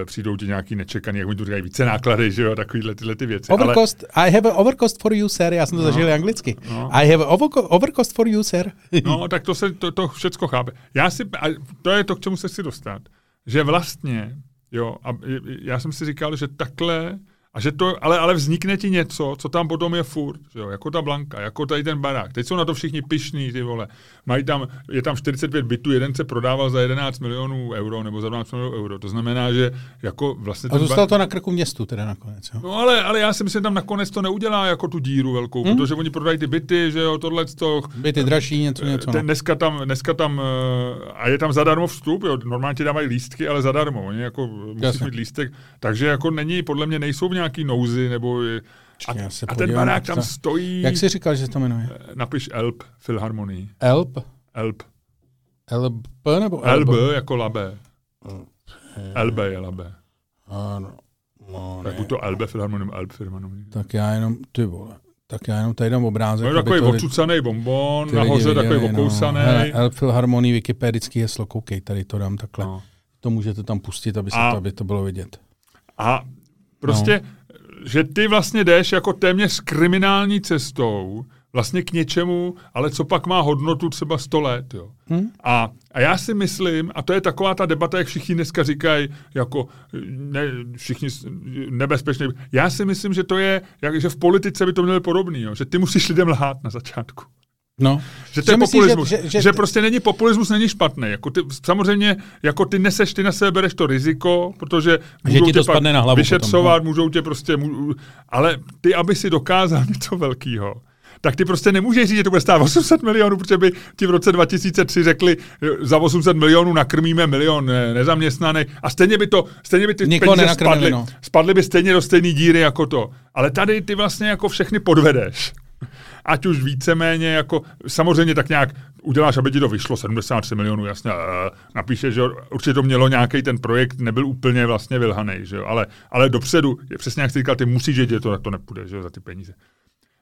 e, přijdou ti nějaký nečekaný, jak mi tu říkají, více náklady, že jo, takovýhle tyhle ty věci. Overcost, ale... I have a overcost for you, sir, já jsem to no, zažil anglicky. No. I have a overcost for you, sir. no, tak to se, to, to všecko chápe. Já si, a to je to, k čemu se chci dostat. Že vlastně Jo, a já jsem si říkal, že takhle, a že to, ale, ale vznikne ti něco, co tam potom je furt, jo, jako ta Blanka, jako tady ten barák. Teď jsou na to všichni pišní, ty vole. Mají tam, je tam 45 bytů, jeden se prodával za 11 milionů euro, nebo za 12 milionů euro. To znamená, že jako vlastně... A zůstalo bar... to na krku městu teda nakonec, jo? No ale, ale já si myslím, že tam nakonec to neudělá jako tu díru velkou, hmm? protože oni prodají ty byty, že jo, tohle to... Byty dražší, něco, něco. Ten, no. dneska tam, dneska tam, eh, a je tam zadarmo vstup, jo, normálně ti dávají lístky, ale zadarmo, oni jako musí mít lístek, takže jako není, podle mě nejsou v nějaký nouzy, nebo a, a ten barák tam stojí... Jak jsi říkal, že se to jmenuje? Eh, napiš Elp Philharmonii. Elp? Elp. Elb nebo Elb? Elb jako labe. Elbe je labe. Ano. No, tak buď to Elbe Philharmonium, Elb Philharmonium. Tak já jenom, ty vole. Tak já jenom tady dám obrázek. No, takový ocucaný bonbon, nahoře takový no. okousaný. No. Elb Philharmonii, wikipedický heslo, koukej, tady to dám takhle. No. To můžete tam pustit, aby, se a, to, aby to bylo vidět. A prostě no že ty vlastně jdeš jako téměř kriminální cestou vlastně k něčemu, ale co pak má hodnotu třeba 100 let. Jo. Hmm. A, a já si myslím, a to je taková ta debata, jak všichni dneska říkají, jako ne, všichni nebezpečně. Já si myslím, že to je, jak, že v politice by to mělo podobný, jo, že ty musíš lidem lhát na začátku. No. Že to je myslí, populismus. Že, že, že, že prostě není populismus, není špatný. Jako ty, samozřejmě, jako ty neseš, ty na sebe bereš to riziko, protože můžou že ti to tě spadne na hlavu vyšetřovat, potom, no. můžou tě prostě, můžou, ale ty, aby si dokázal něco velkého, tak ty prostě nemůžeš říct, že to bude stát 800 milionů, protože by ti v roce 2003 řekli, za 800 milionů nakrmíme milion nezaměstnaných a stejně by to, stejně by ty Nikoho peníze spadly, no. spadly by stejně do stejné díry jako to. Ale tady ty vlastně jako všechny podvedeš ať už víceméně jako, samozřejmě tak nějak uděláš, aby ti to vyšlo, 73 milionů, jasně, uh, napíšeš, že určitě to mělo nějaký ten projekt, nebyl úplně vlastně vylhaný, že jo, ale, ale dopředu, je přesně jak jsi říkal, ty musíš že to, to nepůjde, že jo, za ty peníze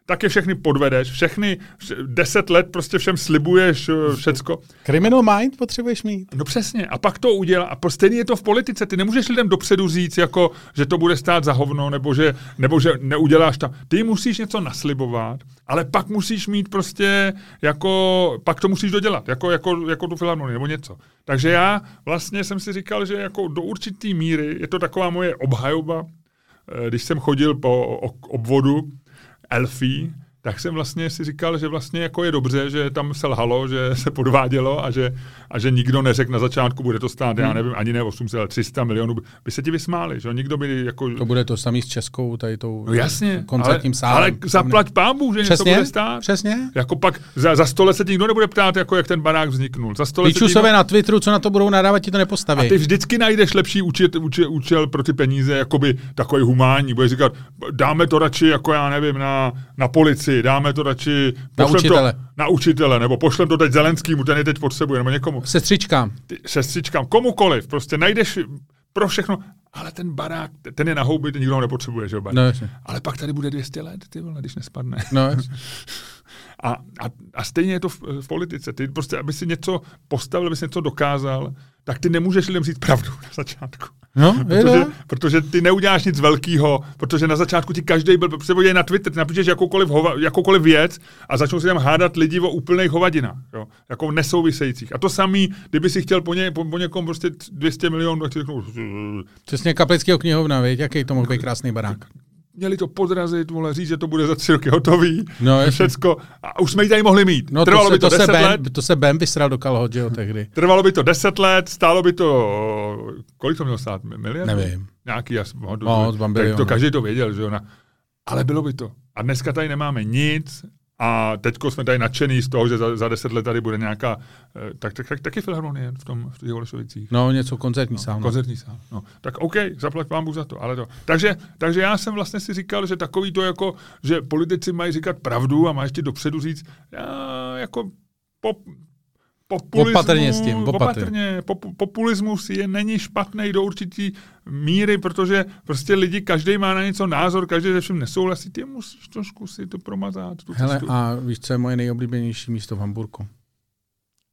tak je všechny podvedeš, všechny deset let prostě všem slibuješ eh, všecko. Criminal mind potřebuješ mít. No přesně, a pak to udělá. A stejně je to v politice. Ty nemůžeš lidem dopředu říct, jako, že to bude stát za hovno, nebo že, nebo že neuděláš tam. Ty musíš něco naslibovat, ale pak musíš mít prostě, jako, pak to musíš dodělat, jako, jako, jako tu filharmonii, nebo něco. Takže já vlastně jsem si říkal, že jako do určitý míry je to taková moje obhajoba, eh, když jsem chodil po obvodu, Elfí, tak jsem vlastně si říkal, že vlastně jako je dobře, že tam se lhalo, že se podvádělo a že, a že nikdo neřekl na začátku, bude to stát, hmm. já nevím, ani ne 800, ale 300 milionů, by se ti vysmáli, že nikdo by jako... To bude to samý s Českou, tady tou no jasně, koncertním ale, sálem. Ale zaplať pámu, že přesně, něco bude stát. Přesně. Jako pak za, za stole se ti nikdo nebude ptát, jako jak ten barák vzniknul. Za stole Líčusové na Twitteru, co na to budou nadávat, ti to nepostaví. A ty vždycky najdeš lepší účel, účel, účel pro ty peníze, jakoby takový humánní. Bude říkat, dáme to radši, jako já nevím, na, na policii, dáme to radši na učitele. To, na učitele, nebo pošlem to teď Zelenskýmu, ten je teď potřebuje, nebo někomu. Sestřičkám. Ty, sestřičkám, komukoliv, prostě najdeš pro všechno, ale ten barák, ten je na houby, ten nikdo ho nepotřebuje, že jo, no, Ale pak tady bude 200 let, ty vole, když nespadne. No, a, a, a stejně je to v, v politice. Ty prostě, aby si něco postavil, aby si něco dokázal, tak ty nemůžeš lidem říct pravdu na začátku. No, protože, protože ty neuděláš nic velkého, protože na začátku ti každý byl, protože na Twitter, ty napíšeš jakoukoliv, hova, jakoukoliv věc a začnou si tam hádat lidi o úplných hovadinách, jo, jako nesouvisejících. A to samý, kdyby si chtěl po, ně, po, po někom prostě 200 milionů, tak ti řeknou... Přesně Kaplického knihovna, víš, jaký to mohl být krásný barák měli to podrazit, vole, říct, že to bude za tři roky hotový, no, všecko. A už jsme ji tady mohli mít. No, Trvalo to se, by to, to deset se ben, let. To se Ben vysral do kalhot, že jo, tehdy. Trvalo by to deset let, stálo by to, kolik to mělo stát, miliard? Nevím. Nějaký, jas, no, no, to každý to věděl, že jo. Na, ale bylo by to. A dneska tady nemáme nic, a teď jsme tady nadšený z toho, že za, za deset let tady bude nějaká, eh, tak, tak, tak taky filharmonie v tom v těch Holešovicích. No, něco koncertní no, sál. No. Koncertní sál. No. Tak OK, zaplať vám za to, ale to. Takže, takže já jsem vlastně si říkal, že takový to jako, že politici mají říkat pravdu a mají ještě dopředu říct, já, jako pop, populismu, opatrně s tím, opatrně. opatrně pop, populismus je není špatný do určitý míry, protože prostě lidi, každý má na něco názor, každý se všem nesouhlasí, ty musíš trošku si to promazat. Tu Hele, cestu. a víš, co je moje nejoblíbenější místo v Hamburku?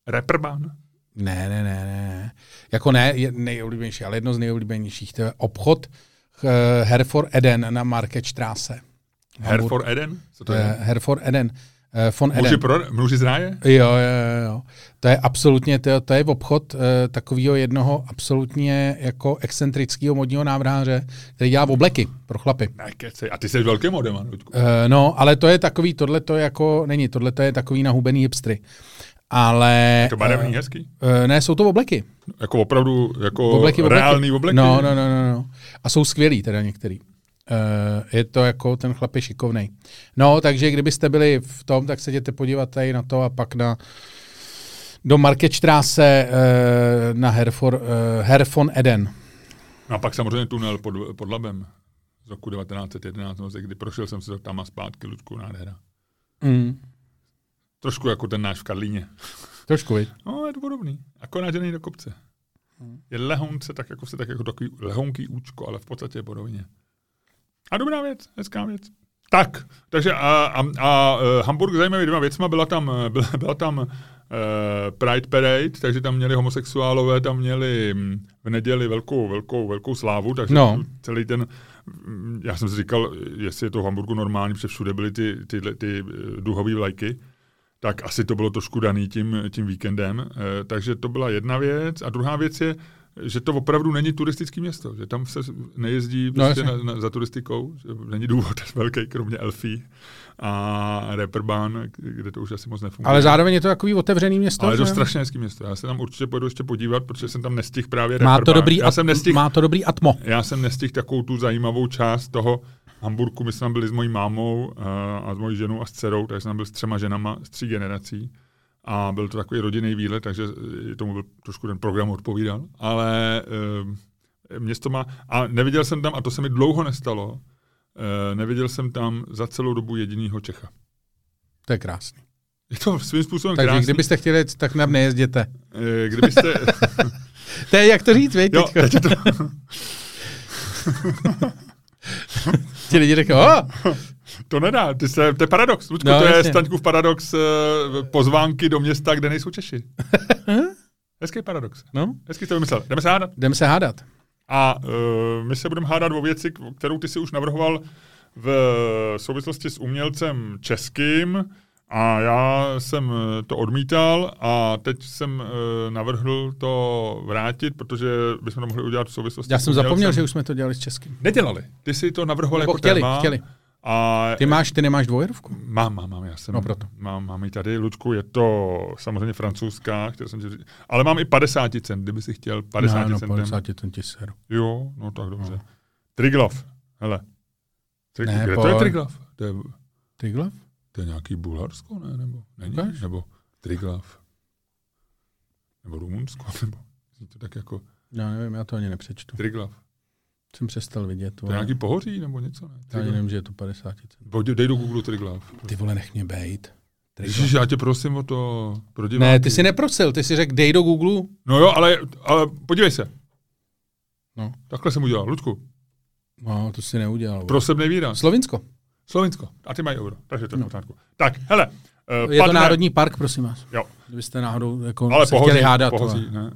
Reperban. Ne, ne, ne, ne. Jako ne je nejoblíbenější, ale jedno z nejoblíbenějších. To je obchod uh, Herfor Eden na Marketstraße. Herfor Eden? Co to, je? je Herfor Eden. Uh, von Eden. Muži, pro, muži z ráje? Jo, jo, jo. To je absolutně, to, to je obchod uh, takového jednoho absolutně jako excentrického modního návrháře, který dělá obleky pro chlapy. A ty jsi velký modem, uh, No, ale to je takový, tohle to jako, není, tohle to je takový nahubený hipstry. Ale... Je to barevný, uh, hezký? Uh, ne, jsou to obleky. Jako opravdu, jako obleky, reální obleky? No, no, no, no, no. A jsou skvělí teda některý. Uh, je to jako ten chlap je šikovnej. No, takže kdybyste byli v tom, tak se jděte podívat tady na to a pak na do Marketstraße uh, na Herfor, uh, Herfon Eden. No a pak samozřejmě tunel pod, pod Labem z roku 1911, kdy prošel jsem se tam a zpátky, Ludku, nádhera. Mm. Trošku jako ten náš v Karlíně. Trošku, viď? No, je to podobný. Akorát, že do kopce. Mm. Je lehounce, tak jako se tak jako takový lehonký účko, ale v podstatě je podobně. A dobrá věc, hezká věc. Tak, takže a, a, a uh, Hamburg zajímavý dvěma věcma, byla tam, byla, byla tam uh, Pride Parade, takže tam měli homosexuálové, tam měli hm, v neděli velkou, velkou, velkou slávu, takže no. celý ten, hm, já jsem si říkal, jestli je to v Hamburgu normální, protože všude byly ty, ty, ty, ty duhové vlajky, tak asi to bylo trošku daný tím, tím víkendem. Uh, takže to byla jedna věc. A druhá věc je, že to opravdu není turistické město, že tam se nejezdí no, prostě na, na, za turistikou, že není důvod velký, kromě Elfí a Reeperbahn, kde to už asi moc nefunguje. Ale zároveň je to takový otevřený město. Ale je to strašně hezký město. Já se tam určitě pojedu ještě podívat, protože jsem tam nestihl právě má to dobrý já jsem nestihl, Má to dobrý atmo. Já jsem nestihl takovou tu zajímavou část toho Hamburku. My jsme tam byli s mojí mámou a, a s mojí ženou a s dcerou, takže jsem tam byl s třema ženama z tří generací a byl to takový rodinný výlet, takže tomu byl trošku ten program odpovídal, ale e, město má, a neviděl jsem tam, a to se mi dlouho nestalo, e, neviděl jsem tam za celou dobu jedinýho Čecha. To je krásný. Je to svým způsobem Takže krásný. kdybyste chtěli, tak nám nejezděte. E, kdybyste... to je jak to říct, víte? Jo, teď to... Ti lidi řeknou, oh, to nedá, ty se, to je paradox. Ludku, no, to jasně. je Staňkův paradox uh, pozvánky do města, kde nejsou Češi. Hezký paradox. No. Hezký to vymyslel. Jdeme se hádat? Jdeme se hádat. A uh, my se budeme hádat o věci, kterou ty si už navrhoval v souvislosti s umělcem českým. A já jsem to odmítal a teď jsem uh, navrhl to vrátit, protože bychom to mohli udělat v souvislosti Já jsem zapomněl, že už jsme to dělali s českým. Nedělali. Ty si to navrhoval Nebo jako chtěli, téma. chtěli. A Ty máš, ty nemáš dvojerovku? Mám, mám, mám, já jsem. No proto. Mám, mám ji tady, Lučku, je to samozřejmě francouzská, chtěl jsem ti říct, ale mám i 50 cent, kdyby si chtěl 50 no, no, centem. 50 centy seru. Jo, no tak dobře. No. Triglav, hele. Trig, Ne, kde to je. Triglav? To je, Triglav? to je nějaký Bulharsko, ne? Nebo, není? Ukaž. Nebo Triglav. Nebo Rumunsko, nebo zní to tak jako Já nevím, já to ani nepřečtu. Triglav. Jsem přestal vidět. To je nějaký pohoří, nebo něco, ne? Já nevím, že je to 50 cent. Pojď, dej do Google Triglav. Ty vole, nech mě bejt. Ježiš, já tě prosím o to pro diváky. Ne, ty jsi neprosil, ty jsi řekl, dej do Google. No jo, ale, ale podívej se. No. Takhle jsem udělal. Ludku, No, to si neudělal. prosebný výraz. Slovinsko. Slovinsko. A ty mají euro. Takže to je No. pořádku. Tak, hele. Uh, Je to národní park, prosím vás. Jo. Kdybyste náhodou jako Ale se pohoří, chtěli hádat. pohoří, ne.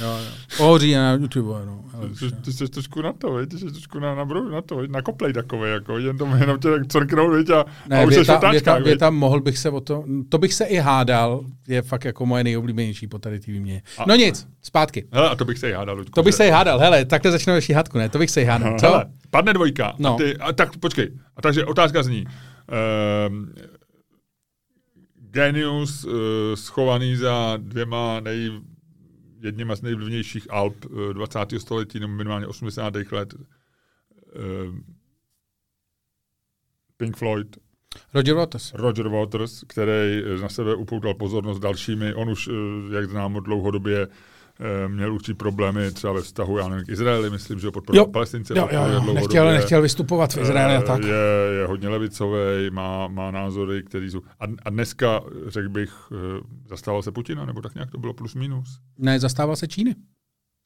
Jo, jo. Pohoří na YouTube. No. Ale Ty, ty jsi trošku na to, viď? ty jsi trošku na, na, brou- na to, viď? na koplej takový, jako, jen, to, jenom tě tak crknou, viď? A, a Ne, už jsi v věta, věta, viď? věta, mohl bych se o to, to bych se i hádal, je fakt jako moje nejoblíbenější po tady té výměně. A- No nic, zpátky. Hele, a to bych se i hádal, Ludku. To bych že- se i hádal, hele, takhle začneme naši hádku, ne? To bych se i hádal. Co? Hele, padne dvojka. No. A ty, a tak počkej. A takže otázka zní. Um, genius uh, schovaný za dvěma nej, jedněma z nejvlivnějších Alp uh, 20. století, nebo minimálně 80. let. Um, Pink Floyd, Roger Waters. Roger Waters, který eh, na sebe upoutal pozornost dalšími. On už, eh, jak známo, dlouhodobě eh, měl určitý problémy třeba ve vztahu, já nevím, k Izraeli, myslím, že ho podporoval Jo. Palestince. Jo, jo, jo, nechtěl, nechtěl vystupovat v Izraeli a Eh, tak. Je, je hodně levicový, má, má názory, který jsou... A, a dneska, řekl bych, eh, zastával se Putina, nebo tak nějak to bylo plus minus. Ne, zastával se Číny.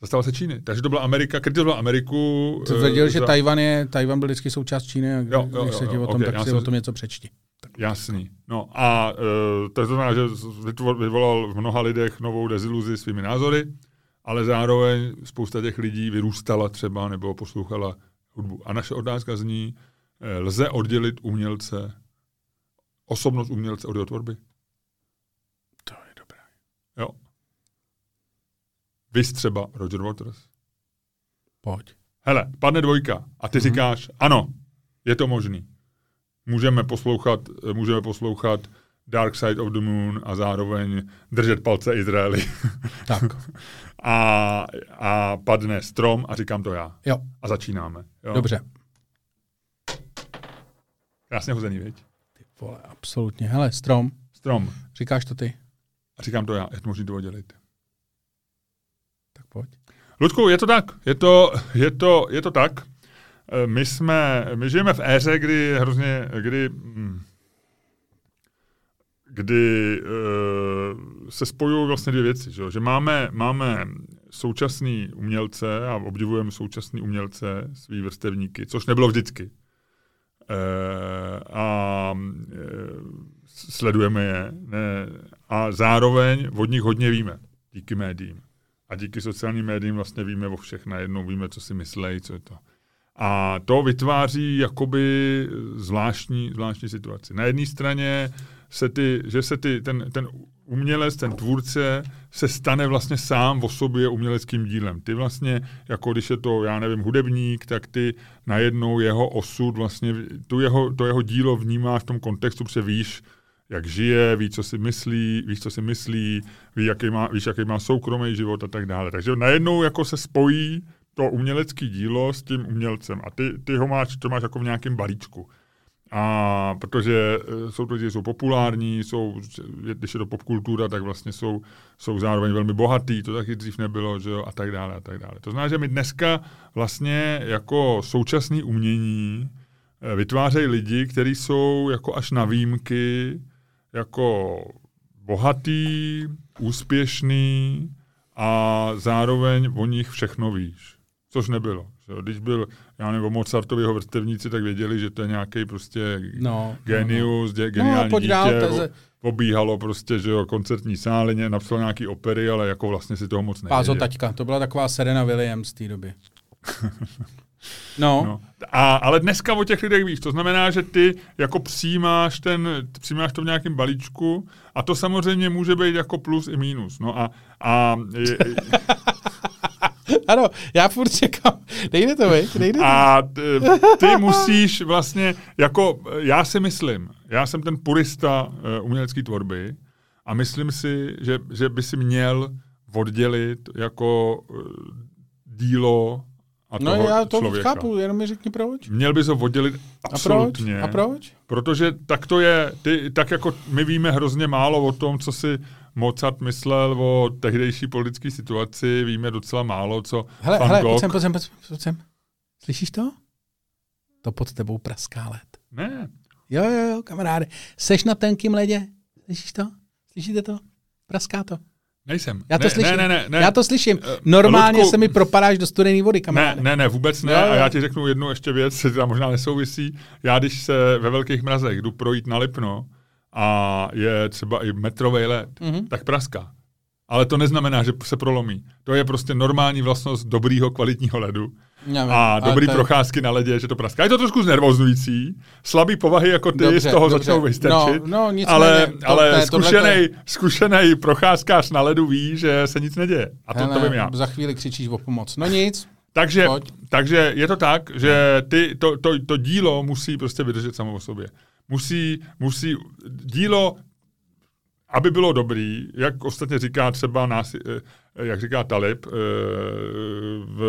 Zastával se Číny. Takže to byla Amerika, kritizoval Ameriku. To eh, tvrdil, že Tajvan, je, Tajvan byl vždycky součást Číny a Jo, jo, když se jo, ti jo, o tom, ok, já tak si jsem- o tom něco přečti. Jasný. No a uh, to znamená, že vyvolal v mnoha lidech novou deziluzi svými názory, ale zároveň spousta těch lidí vyrůstala třeba nebo poslouchala hudbu. A naše otázka zní, eh, lze oddělit umělce, osobnost umělce od jeho tvorby? To je dobré. Jo. Vys třeba Roger Waters. Pojď. Hele, padne dvojka a ty Mhm. říkáš, ano, je to možný. Můžeme poslouchat, eh, můžeme poslouchat Dark Side of the Moon a zároveň držet palce Izraeli. Tak, a, a padne strom a říkám to já. jo, A začínáme. Jo. dobře. Krásně hozený, viď? Ty vole, absolutně. Hele, strom, Strom. říkáš to ty? A říkám to já. Je to možný to oddělit. Tak pojď. Ludku, je to tak. Je to, je to, je to tak. Eh, My jsme, my žijeme v éře, kdy hrozně, kdy, hm, kdy uh, se spojují vlastně dvě věci, že, že máme, máme současný umělce a obdivujeme současný umělce, svý vrstevníky, což nebylo vždycky. Uh, a uh, sledujeme je ne, a zároveň od nich hodně víme díky médiím. A díky sociálním médiím vlastně víme o všech najednou, víme, co si myslejí, co je to. A to vytváří jakoby zvláštní, zvláštní situaci. Na jedné straně se ty, že se ty, ten, ten umělec, ten tvůrce se stane vlastně sám o sobě uměleckým dílem. Ty vlastně, jako když je to, já nevím, hudebník, tak ty najednou jeho osud, vlastně tu jeho, to jeho dílo vnímáš v tom kontextu, protože víš, jak žije, ví, co si myslí, víš, co si myslí, ví, jaký má, víš, jaký má soukromý život a tak dále. Takže najednou jako se spojí to umělecké dílo s tím umělcem a ty, ty ho máš, to máš jako v nějakém balíčku. A protože eh, jsou to lidi, jsou populární, jsou, když je to popkultura, tak vlastně jsou, jsou zároveň velmi bohatý, to taky dřív nebylo, že jo, a tak dále, a tak dále. To znamená, že my dneska vlastně jako současný umění eh, vytvářejí lidi, kteří jsou jako až na výjimky jako bohatý, úspěšný a zároveň o nich všechno víš. Což nebylo. Když byl, já nevím, o Mozartovi jeho vrstevníci, tak věděli, že to je nějaký prostě No, genius, no, geniální No, pojď dítě, dál, to je o- ze- obíhalo prostě, že jo, koncertní sály, napsal nějaký opery, ale jako vlastně si toho moc Pázo nevěděl. taťka, to byla taková Serena Williams z té doby. No, No. A, ale dneska o těch lidech víš, to znamená, že ty jako přijímáš, ten, přijímáš to v nějakém balíčku a to samozřejmě může být jako plus i mínus. No a, a je, Ano, já furt čekám. Nejde to, veď? Nejde to. A t- ty musíš vlastně, jako já si myslím, já jsem ten purista uh, umělecké tvorby a myslím si, že, že by si měl oddělit jako uh, dílo a No toho já to člověka. chápu, jenom mi řekni proč. Měl bys ho oddělit A proč? absolutně. A proč? Protože tak to je, ty, tak jako my víme hrozně málo o tom, co si Mozart myslel o tehdejší politické situaci, víme docela málo, co Hele, Van hele, Gogh. pojď sem, pojď sem, pojď sem. Slyšíš to? To pod tebou praská led. Ne, Jo, jo, jo, kamaráde. Seš na tenkým ledě? Slyšíš to? Slyšíte to? Praská to. nejsem. Já to ne, slyším. Ne, ne, ne, ne. Já to slyším. Eh, Normálně Ludku, se mi propadáš do studené vody, Ne, kamaráde. ne, ne, vůbec ne. Jo, jo. A já ti řeknu jednu ještě věc, která možná nesouvisí. Já když se ve velkých mrazech jdu projít na Lipno a je třeba i metrový led, Mhm. tak praská. Ale to neznamená, že se prolomí. To je prostě normální vlastnost dobrýho kvalitního ledu. Já vím, A dobrý to je- procházky na ledě, že to praská. Je to trošku znervoznující, slabý povahy jako ty Dobře, z toho dobře. začnou vystrčit, No, no, nicméně, ale, to- ale to zkušený, je- zkušený procházkář na ledu ví, že se nic neděje. A to, to Hele, vím já. Za chvíli křičíš o pomoc. No nic. Takže, Pojď. takže je to tak, že ty, to, to, to dílo musí prostě vydržet samo o sobě. Musí, musí dílo, aby bylo dobrý, jak ostatně říká třeba nás, eh, jak říká Talib, eh, v,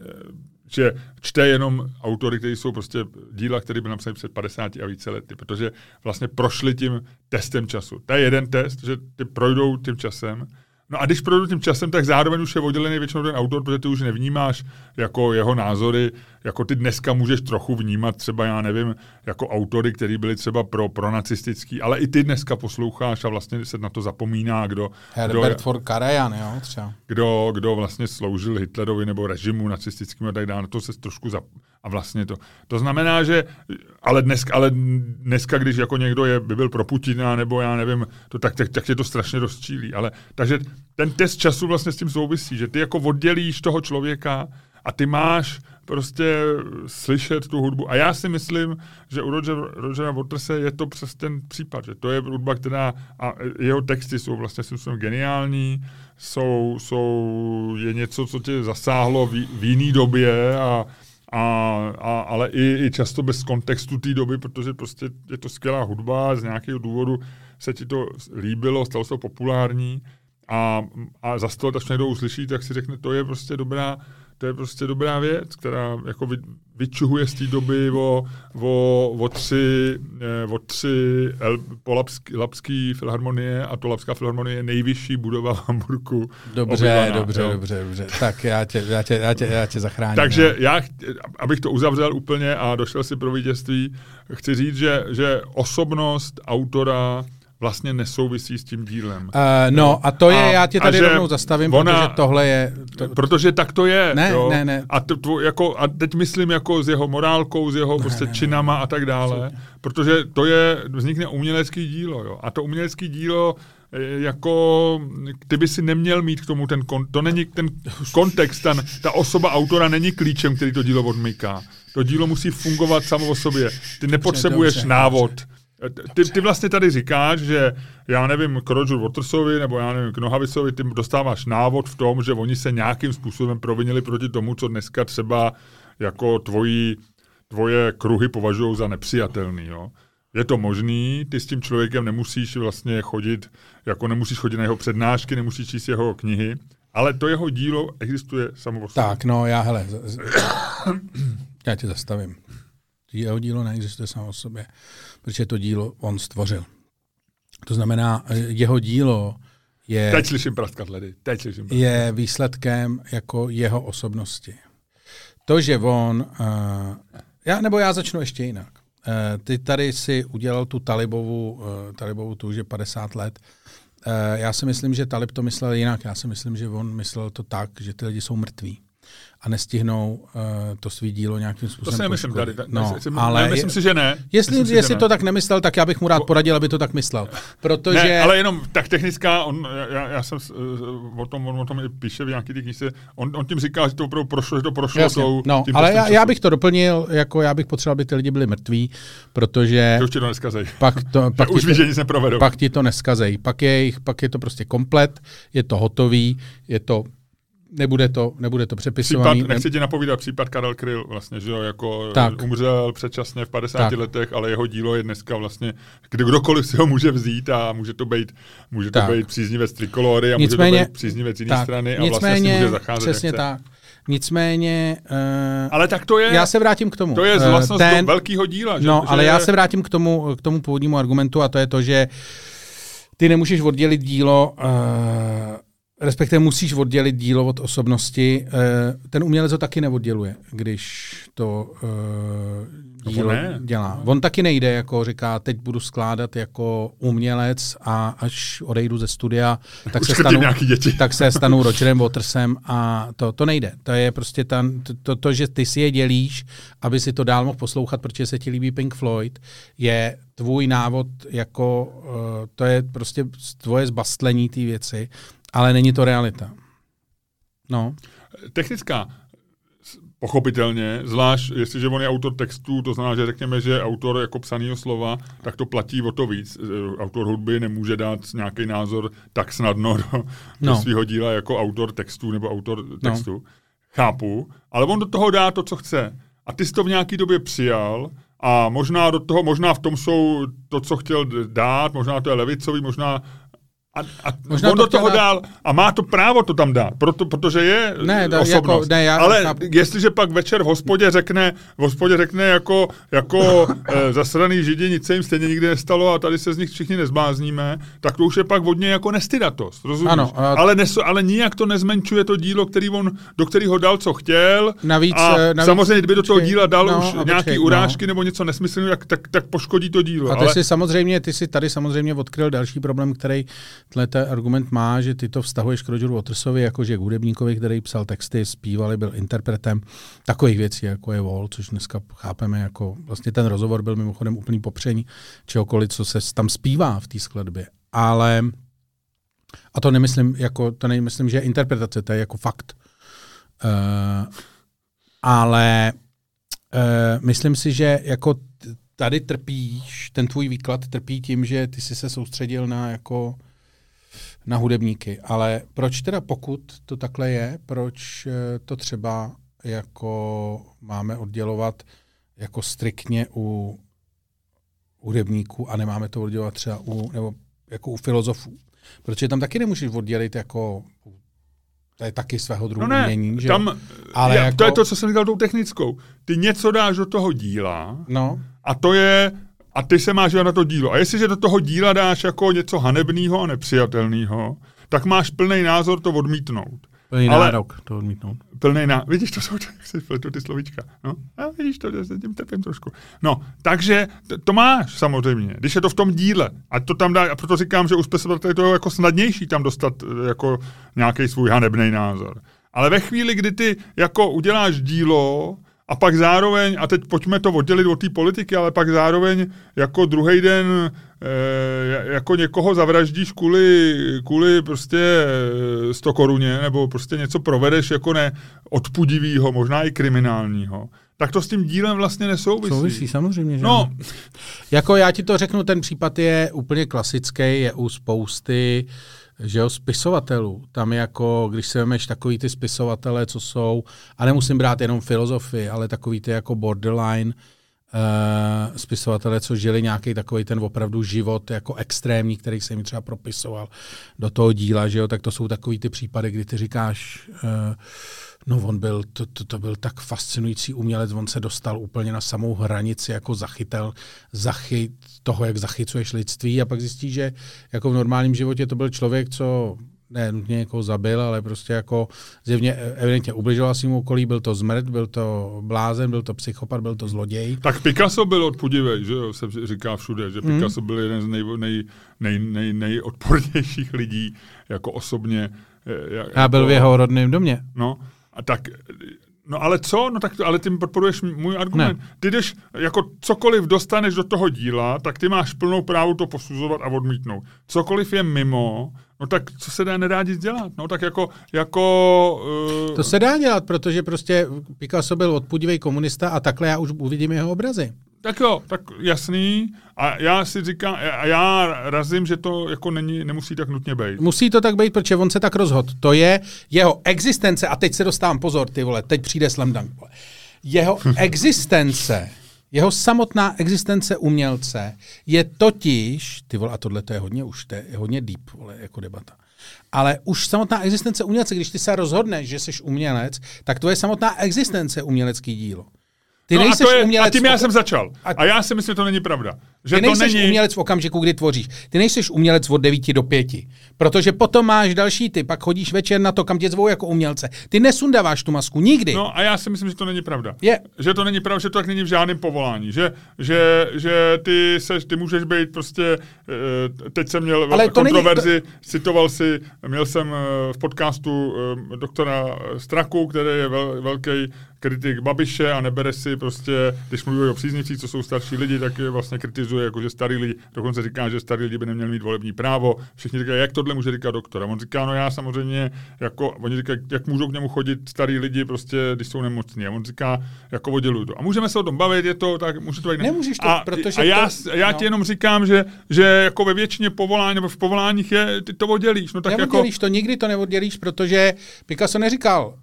eh, že čte jenom autory, kteří jsou prostě díla, které byly napsané před 50 a více lety, protože vlastně prošli tím testem času. To je jeden test, že ty projdou tím časem, No a když projdou tím časem, tak zároveň už je oddělený většinou ten autor, protože ty už nevnímáš jako jeho názory, jako ty dneska můžeš trochu vnímat třeba, já nevím, jako autory, který byli třeba pro, pro nacistický, ale i ty dneska posloucháš a vlastně se na to zapomíná, kdo, Herbert for Karajan, jo, třeba. kdo, kdo vlastně sloužil Hitlerovi nebo režimu nacistickým a tak dále, to se trošku zap... A vlastně to. To znamená, že, ale dneska, ale dneska když jako někdo je, by byl pro Putina, nebo já nevím, to, tak, tak, tak tě to strašně rozčílí. Ale, takže ten test času vlastně s tím souvisí, že ty jako oddělíš toho člověka a ty máš prostě slyšet tu hudbu. A já si myslím, že u Roger, Rogera Waterse je to přes ten případ, že to je hudba, která, a jeho texty jsou vlastně myslím geniální, jsou, jsou, je něco, co tě zasáhlo v, v jiný době a, a, a, ale i, i často bez kontextu té doby, protože prostě je to skvělá hudba, z nějakého důvodu se ti to líbilo, stalo se to populární a, a za let, až někdo uslyší, tak si řekne, to je prostě dobrá, to je prostě dobrá věc, která jako vy, vyčuhuje z té doby o, o, o tři, eh, o tři El, po Lapský, Lapský filharmonie a to Lapská filharmonie je nejvyšší budova v Hamburku. Dobře, obývaná, dobře, jo. dobře, dobře. Tak já tě, já tě, já tě, já tě zachráním. Takže jo. já, ch- abych to uzavřel úplně a došel si pro vítězství, chci říct, že, že osobnost autora vlastně nesouvisí s tím dílem. Uh, no a to je, A- já tě tady rovnou zastavím, ona- protože tohle je... To, Protože tak to je. Ne, jo. ne, ne. A, to, to, jako, a teď myslím jako s jeho morálkou, s jeho prostě ne, ne. činama a tak dále. Protože to je, vznikne umělecký dílo. Jo. A to umělecký dílo eh, jako ty by si neměl mít k tomu ten, kon, to není ten kontext, ten, ta osoba autora není klíčem, který to dílo odmyká. To dílo musí fungovat samo o sobě. Ty nepotřebuješ dobře, návod. Ty, ty vlastně tady říkáš, že já nevím, k Roger Watersovi nebo já nevím, k Nohavicovi, ty dostáváš návod v tom, že oni se nějakým způsobem provinili proti tomu, co dneska třeba jako tvoji, tvoje kruhy považují za nepřijatelný. Jo? Je to možný, ty s tím člověkem nemusíš vlastně chodit, jako nemusíš chodit na jeho přednášky, nemusíš číst jeho knihy, ale to jeho dílo existuje samo tak, no já, hele, já tě zastavím. Jeho dílo neexistuje samo o sobě, protože to dílo on stvořil. To znamená, eh, jeho dílo je... Teď slyším praskat ledy, teď slyším praskat. je výsledkem jako jeho osobnosti. To, že on, uh, já, nebo já začnu ještě jinak. Uh, ty tady si udělal tu Talibovu, uh, Talibovu tu, že 50 let. Uh, já si myslím, že Talib to myslel jinak. Já si myslím, že on myslel to tak, že ty lidi jsou mrtví a nestihnou uh, to svý dílo nějakým To způsobem si nemyslím tady. No, myslím, ale ne, myslím si, že ne. jestli, myslím si, jestli že ne. to tak nemyslel, tak já bych mu rád poradil, aby to tak myslel. Protože... Ne, ale jenom tak technická, on, já, já jsem eh, o tom, on o tom i píše v nějaký té knižce, on, on tím říká, že to opravdu prošlo, že to prošlo Jasně. tou, No, tím ale já, já bych to doplnil, jako já bych potřeboval, aby ty lidi byli mrtví, protože Že už ti to neskazej. pak, to, pak, Už ti víš, to, že nic neprovedou. pak ti to neskazej. Pak je, pak je to prostě komplet, je to hotový, je to nebude to, nebude to přepisovaný. Případ, nechci ti napovídat případ Karel Kryl, vlastně, že jo, jako Tak. umřel předčasně v 50 Tak. letech, ale jeho dílo je dneska vlastně, kde kdokoliv si ho může vzít a může to být, může to Tak. být příznivec trikolory a Nicméně- může to být příznivec jiné strany a vlastně nicméně, si může zacházet přesně tak. Nicméně, uh, Ale tak to je, já se vrátím k tomu. to je Eh, vlastnost ten, velkého díla. Že, No, že ale já je- se vrátím k tomu, k tomu původnímu argumentu a to je to, že ty nemůžeš oddělit dílo, uh, respektive musíš oddělit dílo od osobnosti. Uh, ten umělec ho taky neodděluje, když to uh, dílo ne. dělá. On taky nejde, jako říká, teď budu skládat jako umělec a až odejdu ze studia, tak se Uškrtím stanu, tak se stanu Rogerem Watersem a to, to nejde. To je prostě ta, to, to, že ty si je dělíš, aby si to dál mohl poslouchat, protože se ti líbí Pink Floyd, je tvůj návod jako, uh, to je prostě tvoje zbastlení té věci, ale není to realita. No, Technická, pochopitelně, zvlášť jestliže on je autor textů, to znamená, že řekněme, že je autor jako psaného slova, tak to platí o to víc. Eh, Autor hudby nemůže dát nějaký názor tak snadno do, do No. svého díla jako autor textů nebo autor textu. No. Chápu, ale on do toho dá to, co chce. A ty jsi to v nějaký době přijal a možná do toho, možná v tom jsou to, co chtěl dát, možná to je levicový, možná a, a Možná on to do toho dát- dál a má to právo to tam dát, proto, protože je Ne, da- osobnost. jako- ne, já Ale chápu. jestliže pak večer v hospodě řekne, v hospodě řekne jako, jako eh, zasraný židi, nic se jim stejně nikdy nestalo a tady se z nich všichni nezblázníme, tak to už je pak vodně jako nestydatost, rozumíš? Ano, a- ale, nes, ale nijak to nezmenšuje to dílo, který on, do kterého dal, co chtěl. Navíc, a eh, navíc- samozřejmě, kdyby do toho díla dal no, už a nějaký počkej, urážky nebo něco nesmyslného, tak, tak, tak poškodí to dílo. A ty ale, si samozřejmě, ty si tady samozřejmě odkryl další problém, který tenhle argument má, že ty to vztahuješ k Rogeru Watersovi, jakože k hudebníkovi, který psal texty, zpívali, byl interpretem takových věcí, jako je Wall, což dneska chápeme jako, vlastně ten rozhovor byl mimochodem úplný popření čehokoliv, co se tam zpívá v té skladbě. Ale, a to nemyslím, jako, to nemyslím, že je interpretace, to je jako fakt. Uh, ale uh, myslím si, že jako tady trpíš, ten tvůj výklad trpí tím, že ty jsi se soustředil na jako na hudebníky. Ale proč teda pokud to takhle je, proč eh, to třeba jako máme oddělovat jako striktně u hudebníků a nemáme to oddělovat třeba u, nebo jako u filozofů. Protože tam taky nemůžeš oddělit jako to je taky svého druhu no ne, umění, že? tam, Ale ale jako- to je to, co jsem říkal tou technickou. Ty něco dáš do toho díla, No, A to je, a ty se máš na to dílo. A jestliže do toho díla dáš jako něco hanebného a nepřijatelného, tak máš plný názor to odmítnout. plný Ale- nárok to odmítnout. Plný na... Vidíš, to jsou se pletu ty slovíčka. No, a vidíš to, že se tím trpím trošku. No, takže t- to máš samozřejmě, když je to v tom díle. A to tam dá, a proto říkám, že u spisovatele je to jako snadnější tam dostat eh, jako nějaký svůj hanebný názor. Ale ve chvíli, kdy ty jako uděláš dílo a pak zároveň, a teď pojďme to oddělit od té politiky, ale pak zároveň jako druhý den e, jako někoho zavraždíš kvůli, kvůli prostě eh, 100 koruně, nebo prostě něco provedeš jako ne odpudivýho, možná i kriminálního, tak to s tím dílem vlastně nesouvisí. Souvisí, samozřejmě, že No, ano. Jako já ti to řeknu, ten případ je úplně klasický, je u spousty že jo, spisovatelů. Tam jako, když se vemeš takový ty spisovatele, co jsou, a nemusím brát jenom filozofii, ale takový ty jako borderline uh, spisovatele, co žili nějaký takový ten opravdu život jako extrémní, který se jim třeba propisoval do toho díla, že jo, tak to jsou takový ty případy, kdy ty říkáš, uh, No on byl, to, to, to byl tak fascinující umělec, on se dostal úplně na samou hranici, jako zachytel zachyt toho, jak zachycuješ lidství a pak zjistí, že jako v normálním životě to byl člověk, co ne nutně někoho zabil, ale prostě jako zjevně evidentně ubližoval svým okolí, byl to zmrt, byl to blázen, byl to psychopat, byl to zloděj. tak Picasso byl odpudivý, že jo, se říká všude, že Hmm. Picasso byl jeden z nej, nej, nej, nej, nejodpornějších lidí, jako osobně. eh, jak- Já byl jako, v jeho rodném domě. No, a tak, no ale co? No tak, ale ty podporuješ můj argument. Ne. Ty jdeš, jako cokoliv dostaneš do toho díla, tak ty máš plnou právo to posuzovat a odmítnout. Cokoliv je mimo, no tak co se dá, nedá nic dělat. No tak jako, jako uh, To se dá dělat, protože prostě Picasso byl odpudivý komunista a takhle já už uvidím jeho obrazy. Tak jo, tak jasný. A já si říkám, a já razím, že to jako není, nemusí tak nutně být. Musí to tak být, protože on se tak rozhodl. To je jeho existence, a teď se dostávám pozor, ty vole, teď přijde slam dunk, vole. Jeho existence, jeho samotná existence umělce je totiž, ty vole, a tohle to je hodně už, to je hodně deep, vole, jako debata. Ale už samotná existence umělce, když ty se rozhodneš, že jsi umělec, tak to je samotná existence umělecký dílo. Ty no a, to je, umělec a tím já jsem začal. A- A, já si myslím, že to není pravda. Že Ty to nejseš není... umělec v okamžiku, kdy tvoříš. Ty nejseš umělec od 9 do 5. Protože potom máš další ty, pak chodíš večer na to, kam tě zvou jako umělce. Ty nesundáváš tu masku nikdy. No a já si myslím, že to není pravda. Je. Že to není pravda, že to tak není v žádném povolání. Že, že, že ty, seš, ty můžeš být prostě, eh, teď jsem měl Ale to není- kontroverzi, citoval si, měl jsem eh, v podcastu eh, doktora Straku, který je vel, velký kritik Babiše a nebere si prostě, když mluví o příznivcích, co jsou starší lidi, tak je vlastně kritizuje, jako že starý lidi, dokonce říká, že starý lidi by neměli mít volební právo. Všichni říkají, jak tohle může říkat doktor. A on říká, no já samozřejmě, jako, oni říkají, jak můžou k němu chodit starý lidi, prostě, když jsou nemocní. A on říká, jako odděluju to. A můžeme se o tom bavit, je to tak, může to být. Nemůžeš to, a, protože a já, to- já no. ti jenom říkám, že, že jako ve většině povolání, nebo v povoláních je, ty to oddělíš. No tak jako, Neoddělíš to, nikdy to neoddělíš, protože Picasso neříkal,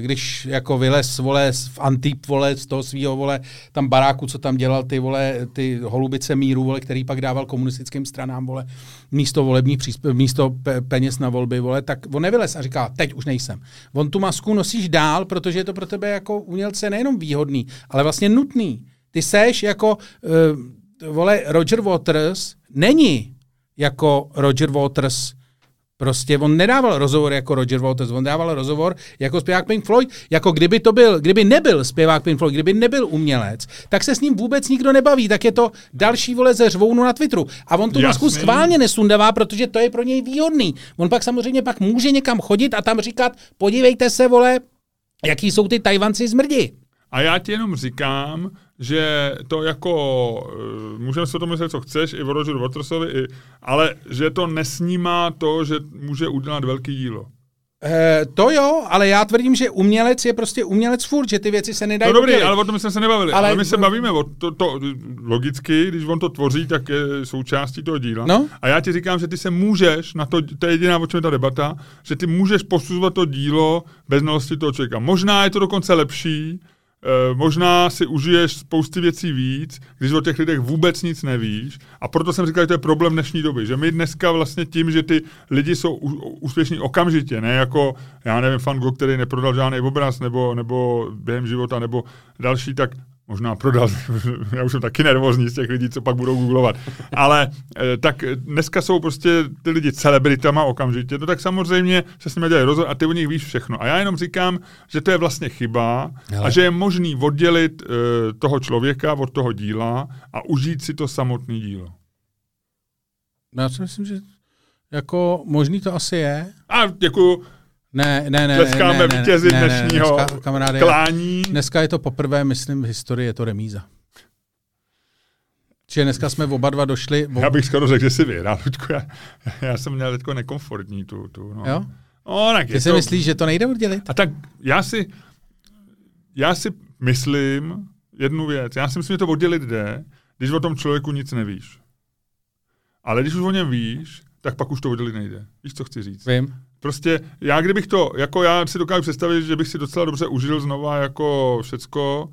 když jako vylez, vole, v Antip, vole, z toho svého, vole, tam baráku, co tam dělal, ty, vole, ty holubice míru, vole, který pak dával komunistickým stranám, vole, místo volebních přísp- místo pe- peněz na volby, vole, tak on nevylez a říká, teď už nejsem. On tu masku nosíš dál, protože je to pro tebe jako umělce nejenom výhodný, ale vlastně nutný. Ty seš jako, uh, vole, Roger Waters není jako Roger Waters Prostě on nedával rozhovor jako Roger Waters, on dával rozhovor jako zpěvák Pink Floyd, jako kdyby to byl, kdyby nebyl zpěvák Pink Floyd, kdyby nebyl umělec, tak se s ním vůbec nikdo nebaví, tak je to další vole ze řvounu na Twitteru. A on tu Jasný. masku schválně nesundává, protože to je pro něj výhodný. On pak samozřejmě pak může někam chodit a tam říkat, podívejte se, vole, jaký jsou ty Tajvanci zmrdi. A já ti jenom říkám, že to jako, eh, můžeme si o tom myslet, co chceš, i o Rogeru Watersovi, i, ale že to nesnímá to, že může udělat velký dílo. E, to jo, ale já tvrdím, že umělec je prostě umělec furt, že ty věci se nedají No dobrý, oddělit. ale o tom jsme se nebavili. Ale- Ale, my se bavíme o to, to, logicky, když on to tvoří, tak je součástí toho díla. No. A já ti říkám, že ty se můžeš, na to, to je jediná, o čem je ta debata, že ty můžeš posuzovat to dílo bez znalosti toho člověka. Možná je to dokonce lepší, možná si užiješ spousty věcí víc, když o těch lidech vůbec nic nevíš. A proto jsem říkal, že to je problém dnešní doby. Že my dneska vlastně tím, že ty lidi jsou úspěšní okamžitě, ne jako, já nevím, Van Gogh, který neprodal žádný obraz, nebo, nebo během života, nebo další, tak možná prodal, já už jsem taky nervózní z těch lidí, co pak budou googlovat, ale eh, tak dneska jsou prostě ty lidi celebritama okamžitě, no tak samozřejmě se s nimi dělají rozhovor a ty o nich víš všechno. A já jenom říkám, že to je vlastně chyba Hele. a že je možný oddělit uh, toho člověka od toho díla a užít si to samotné dílo. No, já si myslím, že jako možný to asi je. A děkuju, Ne, ne, ne. tleskáme ne, ne, vítězi ne, ne, dnešního dneska, kamaráde, klání. Dneska je to poprvé, myslím, v historii je to remíza. Čiže dneska jsme oba dva došli. Já bych skoro řekl, že si vyhrál, Luďku. Já, já jsem měl teďko nekomfortní tu. tu no. Jo? No, tak Ty si to... myslíš, že to nejde oddělit? A tak já si, já si myslím jednu věc. Já si myslím, že to oddělit jde, když o tom člověku nic nevíš. Ale když už o něm víš, tak pak už to oddělit nejde. Víš, co chci říct? Vím. Prostě já kdybych to, jako já si dokážu představit, že bych si docela dobře užil znova jako všecko,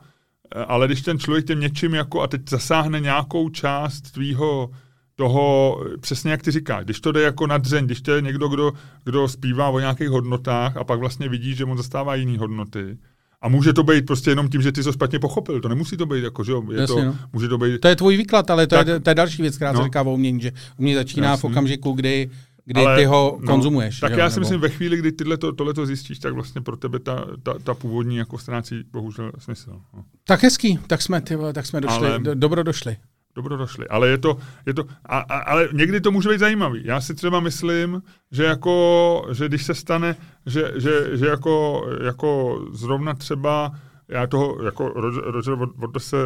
eh, ale když ten člověk těm něčím jako a teď zasáhne nějakou část tvýho toho, přesně jak ty říkáš, když to jde jako na dřeň, když to je někdo, kdo, kdo zpívá o nějakých hodnotách a pak vlastně vidí, že on zastává jiné hodnoty, a může to být prostě jenom tím, že ty jsi to špatně pochopil. To nemusí to být jako, že jo, je Jasně, to, no. může to být... To je tvůj výklad, ale to, Tak- je, to je další věc, která se No. říká o umění, že umění začíná v Jasný. okamžiku, kdy, kdy Ale, ty ho no, konzumuješ. Tak jo, já si nebo- myslím, ve chvíli, kdy tyhle to, tohle to zjistíš, tak vlastně pro tebe ta, ta, ta původní jako ztrácí bohužel smysl. No. Tak hezký, tak jsme, ty, tak jsme došli, Ale- do, dobro došli. Dobro došli. Ale je to, je to a, a, ale někdy to může být zajímavý. Já si třeba myslím, že jako, že když se stane, že, že, že jako, jako zrovna třeba já toho, jako Roger, Roger Waters se,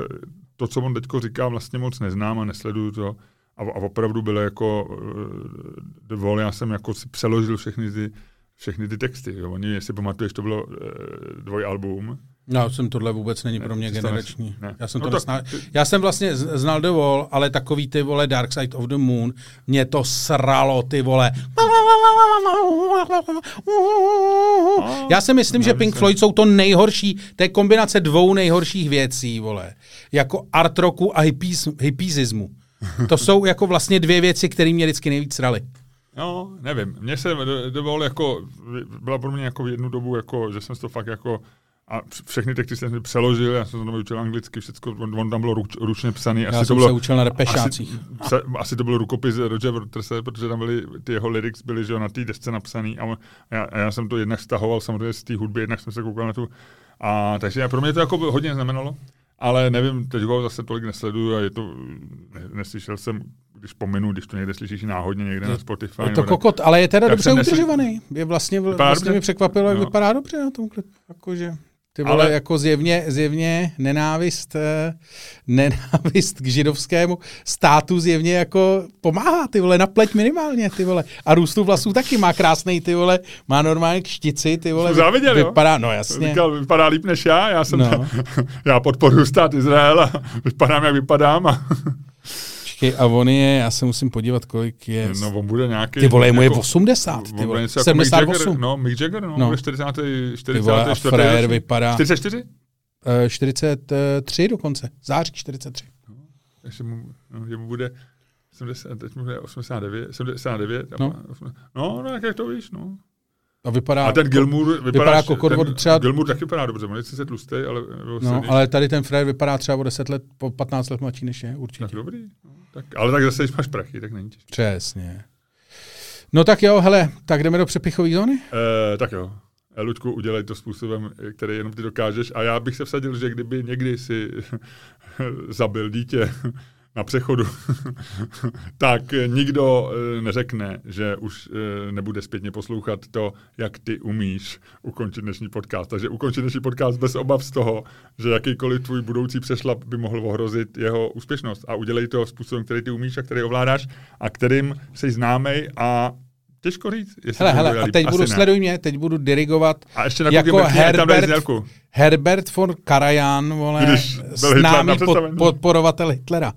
to, co on teďko říká, vlastně moc neznám a nesleduju to. A, a opravdu bylo jako The Wall, já jsem jako si přeložil všechny ty, všechny ty texty. Jo. Oni, jestli pamatuješ, to bylo uh, dvojalbum. Já jsem tohle vůbec není pro mě generační. ne. Já jsem No to ty- Já jsem vlastně znal The Wall, ale takový ty vole Dark Side of the Moon, mě to sralo ty vole. Já si myslím, že Pink Floyd jsou to nejhorší, to je kombinace dvou nejhorších věcí, vole. Jako art rocku a hippies, hippiesismu. To jsou jako vlastně dvě věci, které mě vždycky nejvíc sraly. No, nevím. Mně se do- dovol jako, byla pro mě jako v jednu dobu, jako, že jsem to fakt jako, a všechny texty jsem přeložil, já jsem to učil anglicky, všechno, on, on tam bylo ruč, ručně psaný. Já asi jsem to bylo, se učil na repešácích. Asi, se, asi to byl rukopis Roger Waterse, protože tam byly, ty jeho lyrics byly že na té desce napsaný a, on- a, já, a já, jsem to jednak stahoval samozřejmě z té hudby, jednak jsem se koukal na tu. A, takže pro mě to jako hodně znamenalo. Ale nevím, teď ho zase tolik nesleduju a je to, ne, neslyšel jsem, když pominu, když to někde slyšíš náhodně někde na Spotify. Je to kokot, ale je teda dobře udržovaný. Je vlastně, vlastně mi překvapilo, jak No. vypadá dobře na tom klipu. Jakože, ty vole, Ale- jako zjevně, zjevně nenávist, eh, nenávist k židovskému státu zjevně jako pomáhá, ty vole, na pleť minimálně, ty vole. A růstu vlasů taky má krásný, ty vole, má normálně kštici, ty vole. Jsem záviděl, jo? vypadá, no jasně. Říkal, vypadá líp než já, já jsem, no. já podporuji stát Izrael a vypadám, jak vypadám. A, Počkej, a on je, já se musím podívat, kolik je. no, on bude nějaký... ty vole, mu je jako- 80, on ty vole, něco jako Mick 78. Jagger, no, Mick Jagger, no, No. no. bude 40, 40, Ty vole, a 44. frajer vypadá 44? eh, 43 dokonce, září 43. Takže mu, no, že mu bude 70, teď mu bude 89, 79. No. No, no, no jak, jak to víš, no. A vypadá, A ten Gilmour vypadá, vypadá jako ten třeba- Gilmour taky vypadá dobře, on je sice tlustý, ale No, silný. ale tady ten Fred vypadá třeba o 10 let, po 15 let mladší než je, určitě. Tak dobrý. Tak, ale tak zase, když máš prachy, tak není těžké. Přesně. No tak jo, hele, tak jdeme do přepichové zóny? Eh, tak jo. Eh, Luďku, udělej to způsobem, který jenom ty dokážeš. A já bych se vsadil, že kdyby někdy si zabil dítě na přechodu, tak eh, nikdo eh, neřekne, že už eh, nebude zpětně poslouchat to, jak ty umíš ukončit dnešní podcast. Takže ukončit dnešní podcast bez obav z toho, že jakýkoliv tvůj budoucí přešlap by mohl ohrozit jeho úspěšnost. A udělej to způsobem, který ty umíš a který ovládáš a kterým jsi známej a těžko říct. jestli Hele, hele, a líp. teď Asi budu, ne. sleduj mě, teď budu dirigovat A ještě jako Herbert. Herbert von Karajan, vole, Když byl Hitler známý pod, podporovatel Hitlera.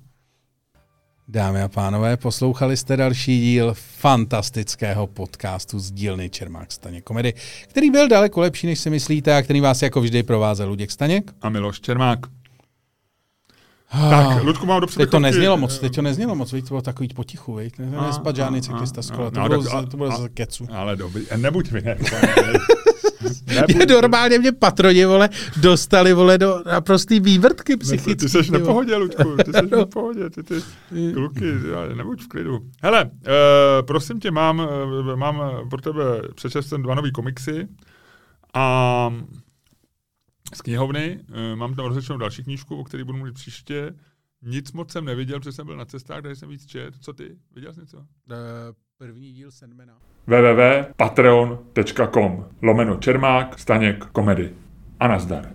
Dámy a pánové, poslouchali jste další díl fantastického podcastu z dílny Čermák Staněk komedy, který byl daleko lepší, než si myslíte a který vás jako vždy provázel Luděk Staněk. A Miloš Čermák. Tak, Ludku, mám do Teď to neznělo moc, teď to neznělo moc, teď to bylo takový potichu, viď? Ne, A, nespat a, žádný cyklista z kola, to no, bylo, tak z- to bylo za kecu. Ale dobrý, e, nebuď mi, ne. Je normálně mě patroni, vole, dostali, vole, do naprostý vývrtky psychické. Ty jsi na vole. pohodě, Ludku, ty jsi na pohodě, ty, ty kluky, nebuď v klidu. Hele, uh, prosím tě, mám, uh, mám pro tebe přečest jsem dva nový komiksy a z knihovny, uh, mám tam rozličnou další knížku, o které budu mluvit příště. Nic moc jsem neviděl, protože jsem byl na cestách, kde jsem víc čet. Co ty? Viděl jsi něco? Eh, První díl Sandmana. www.patreon.com lomeno Čermák, Staněk, komedy. A nazdar.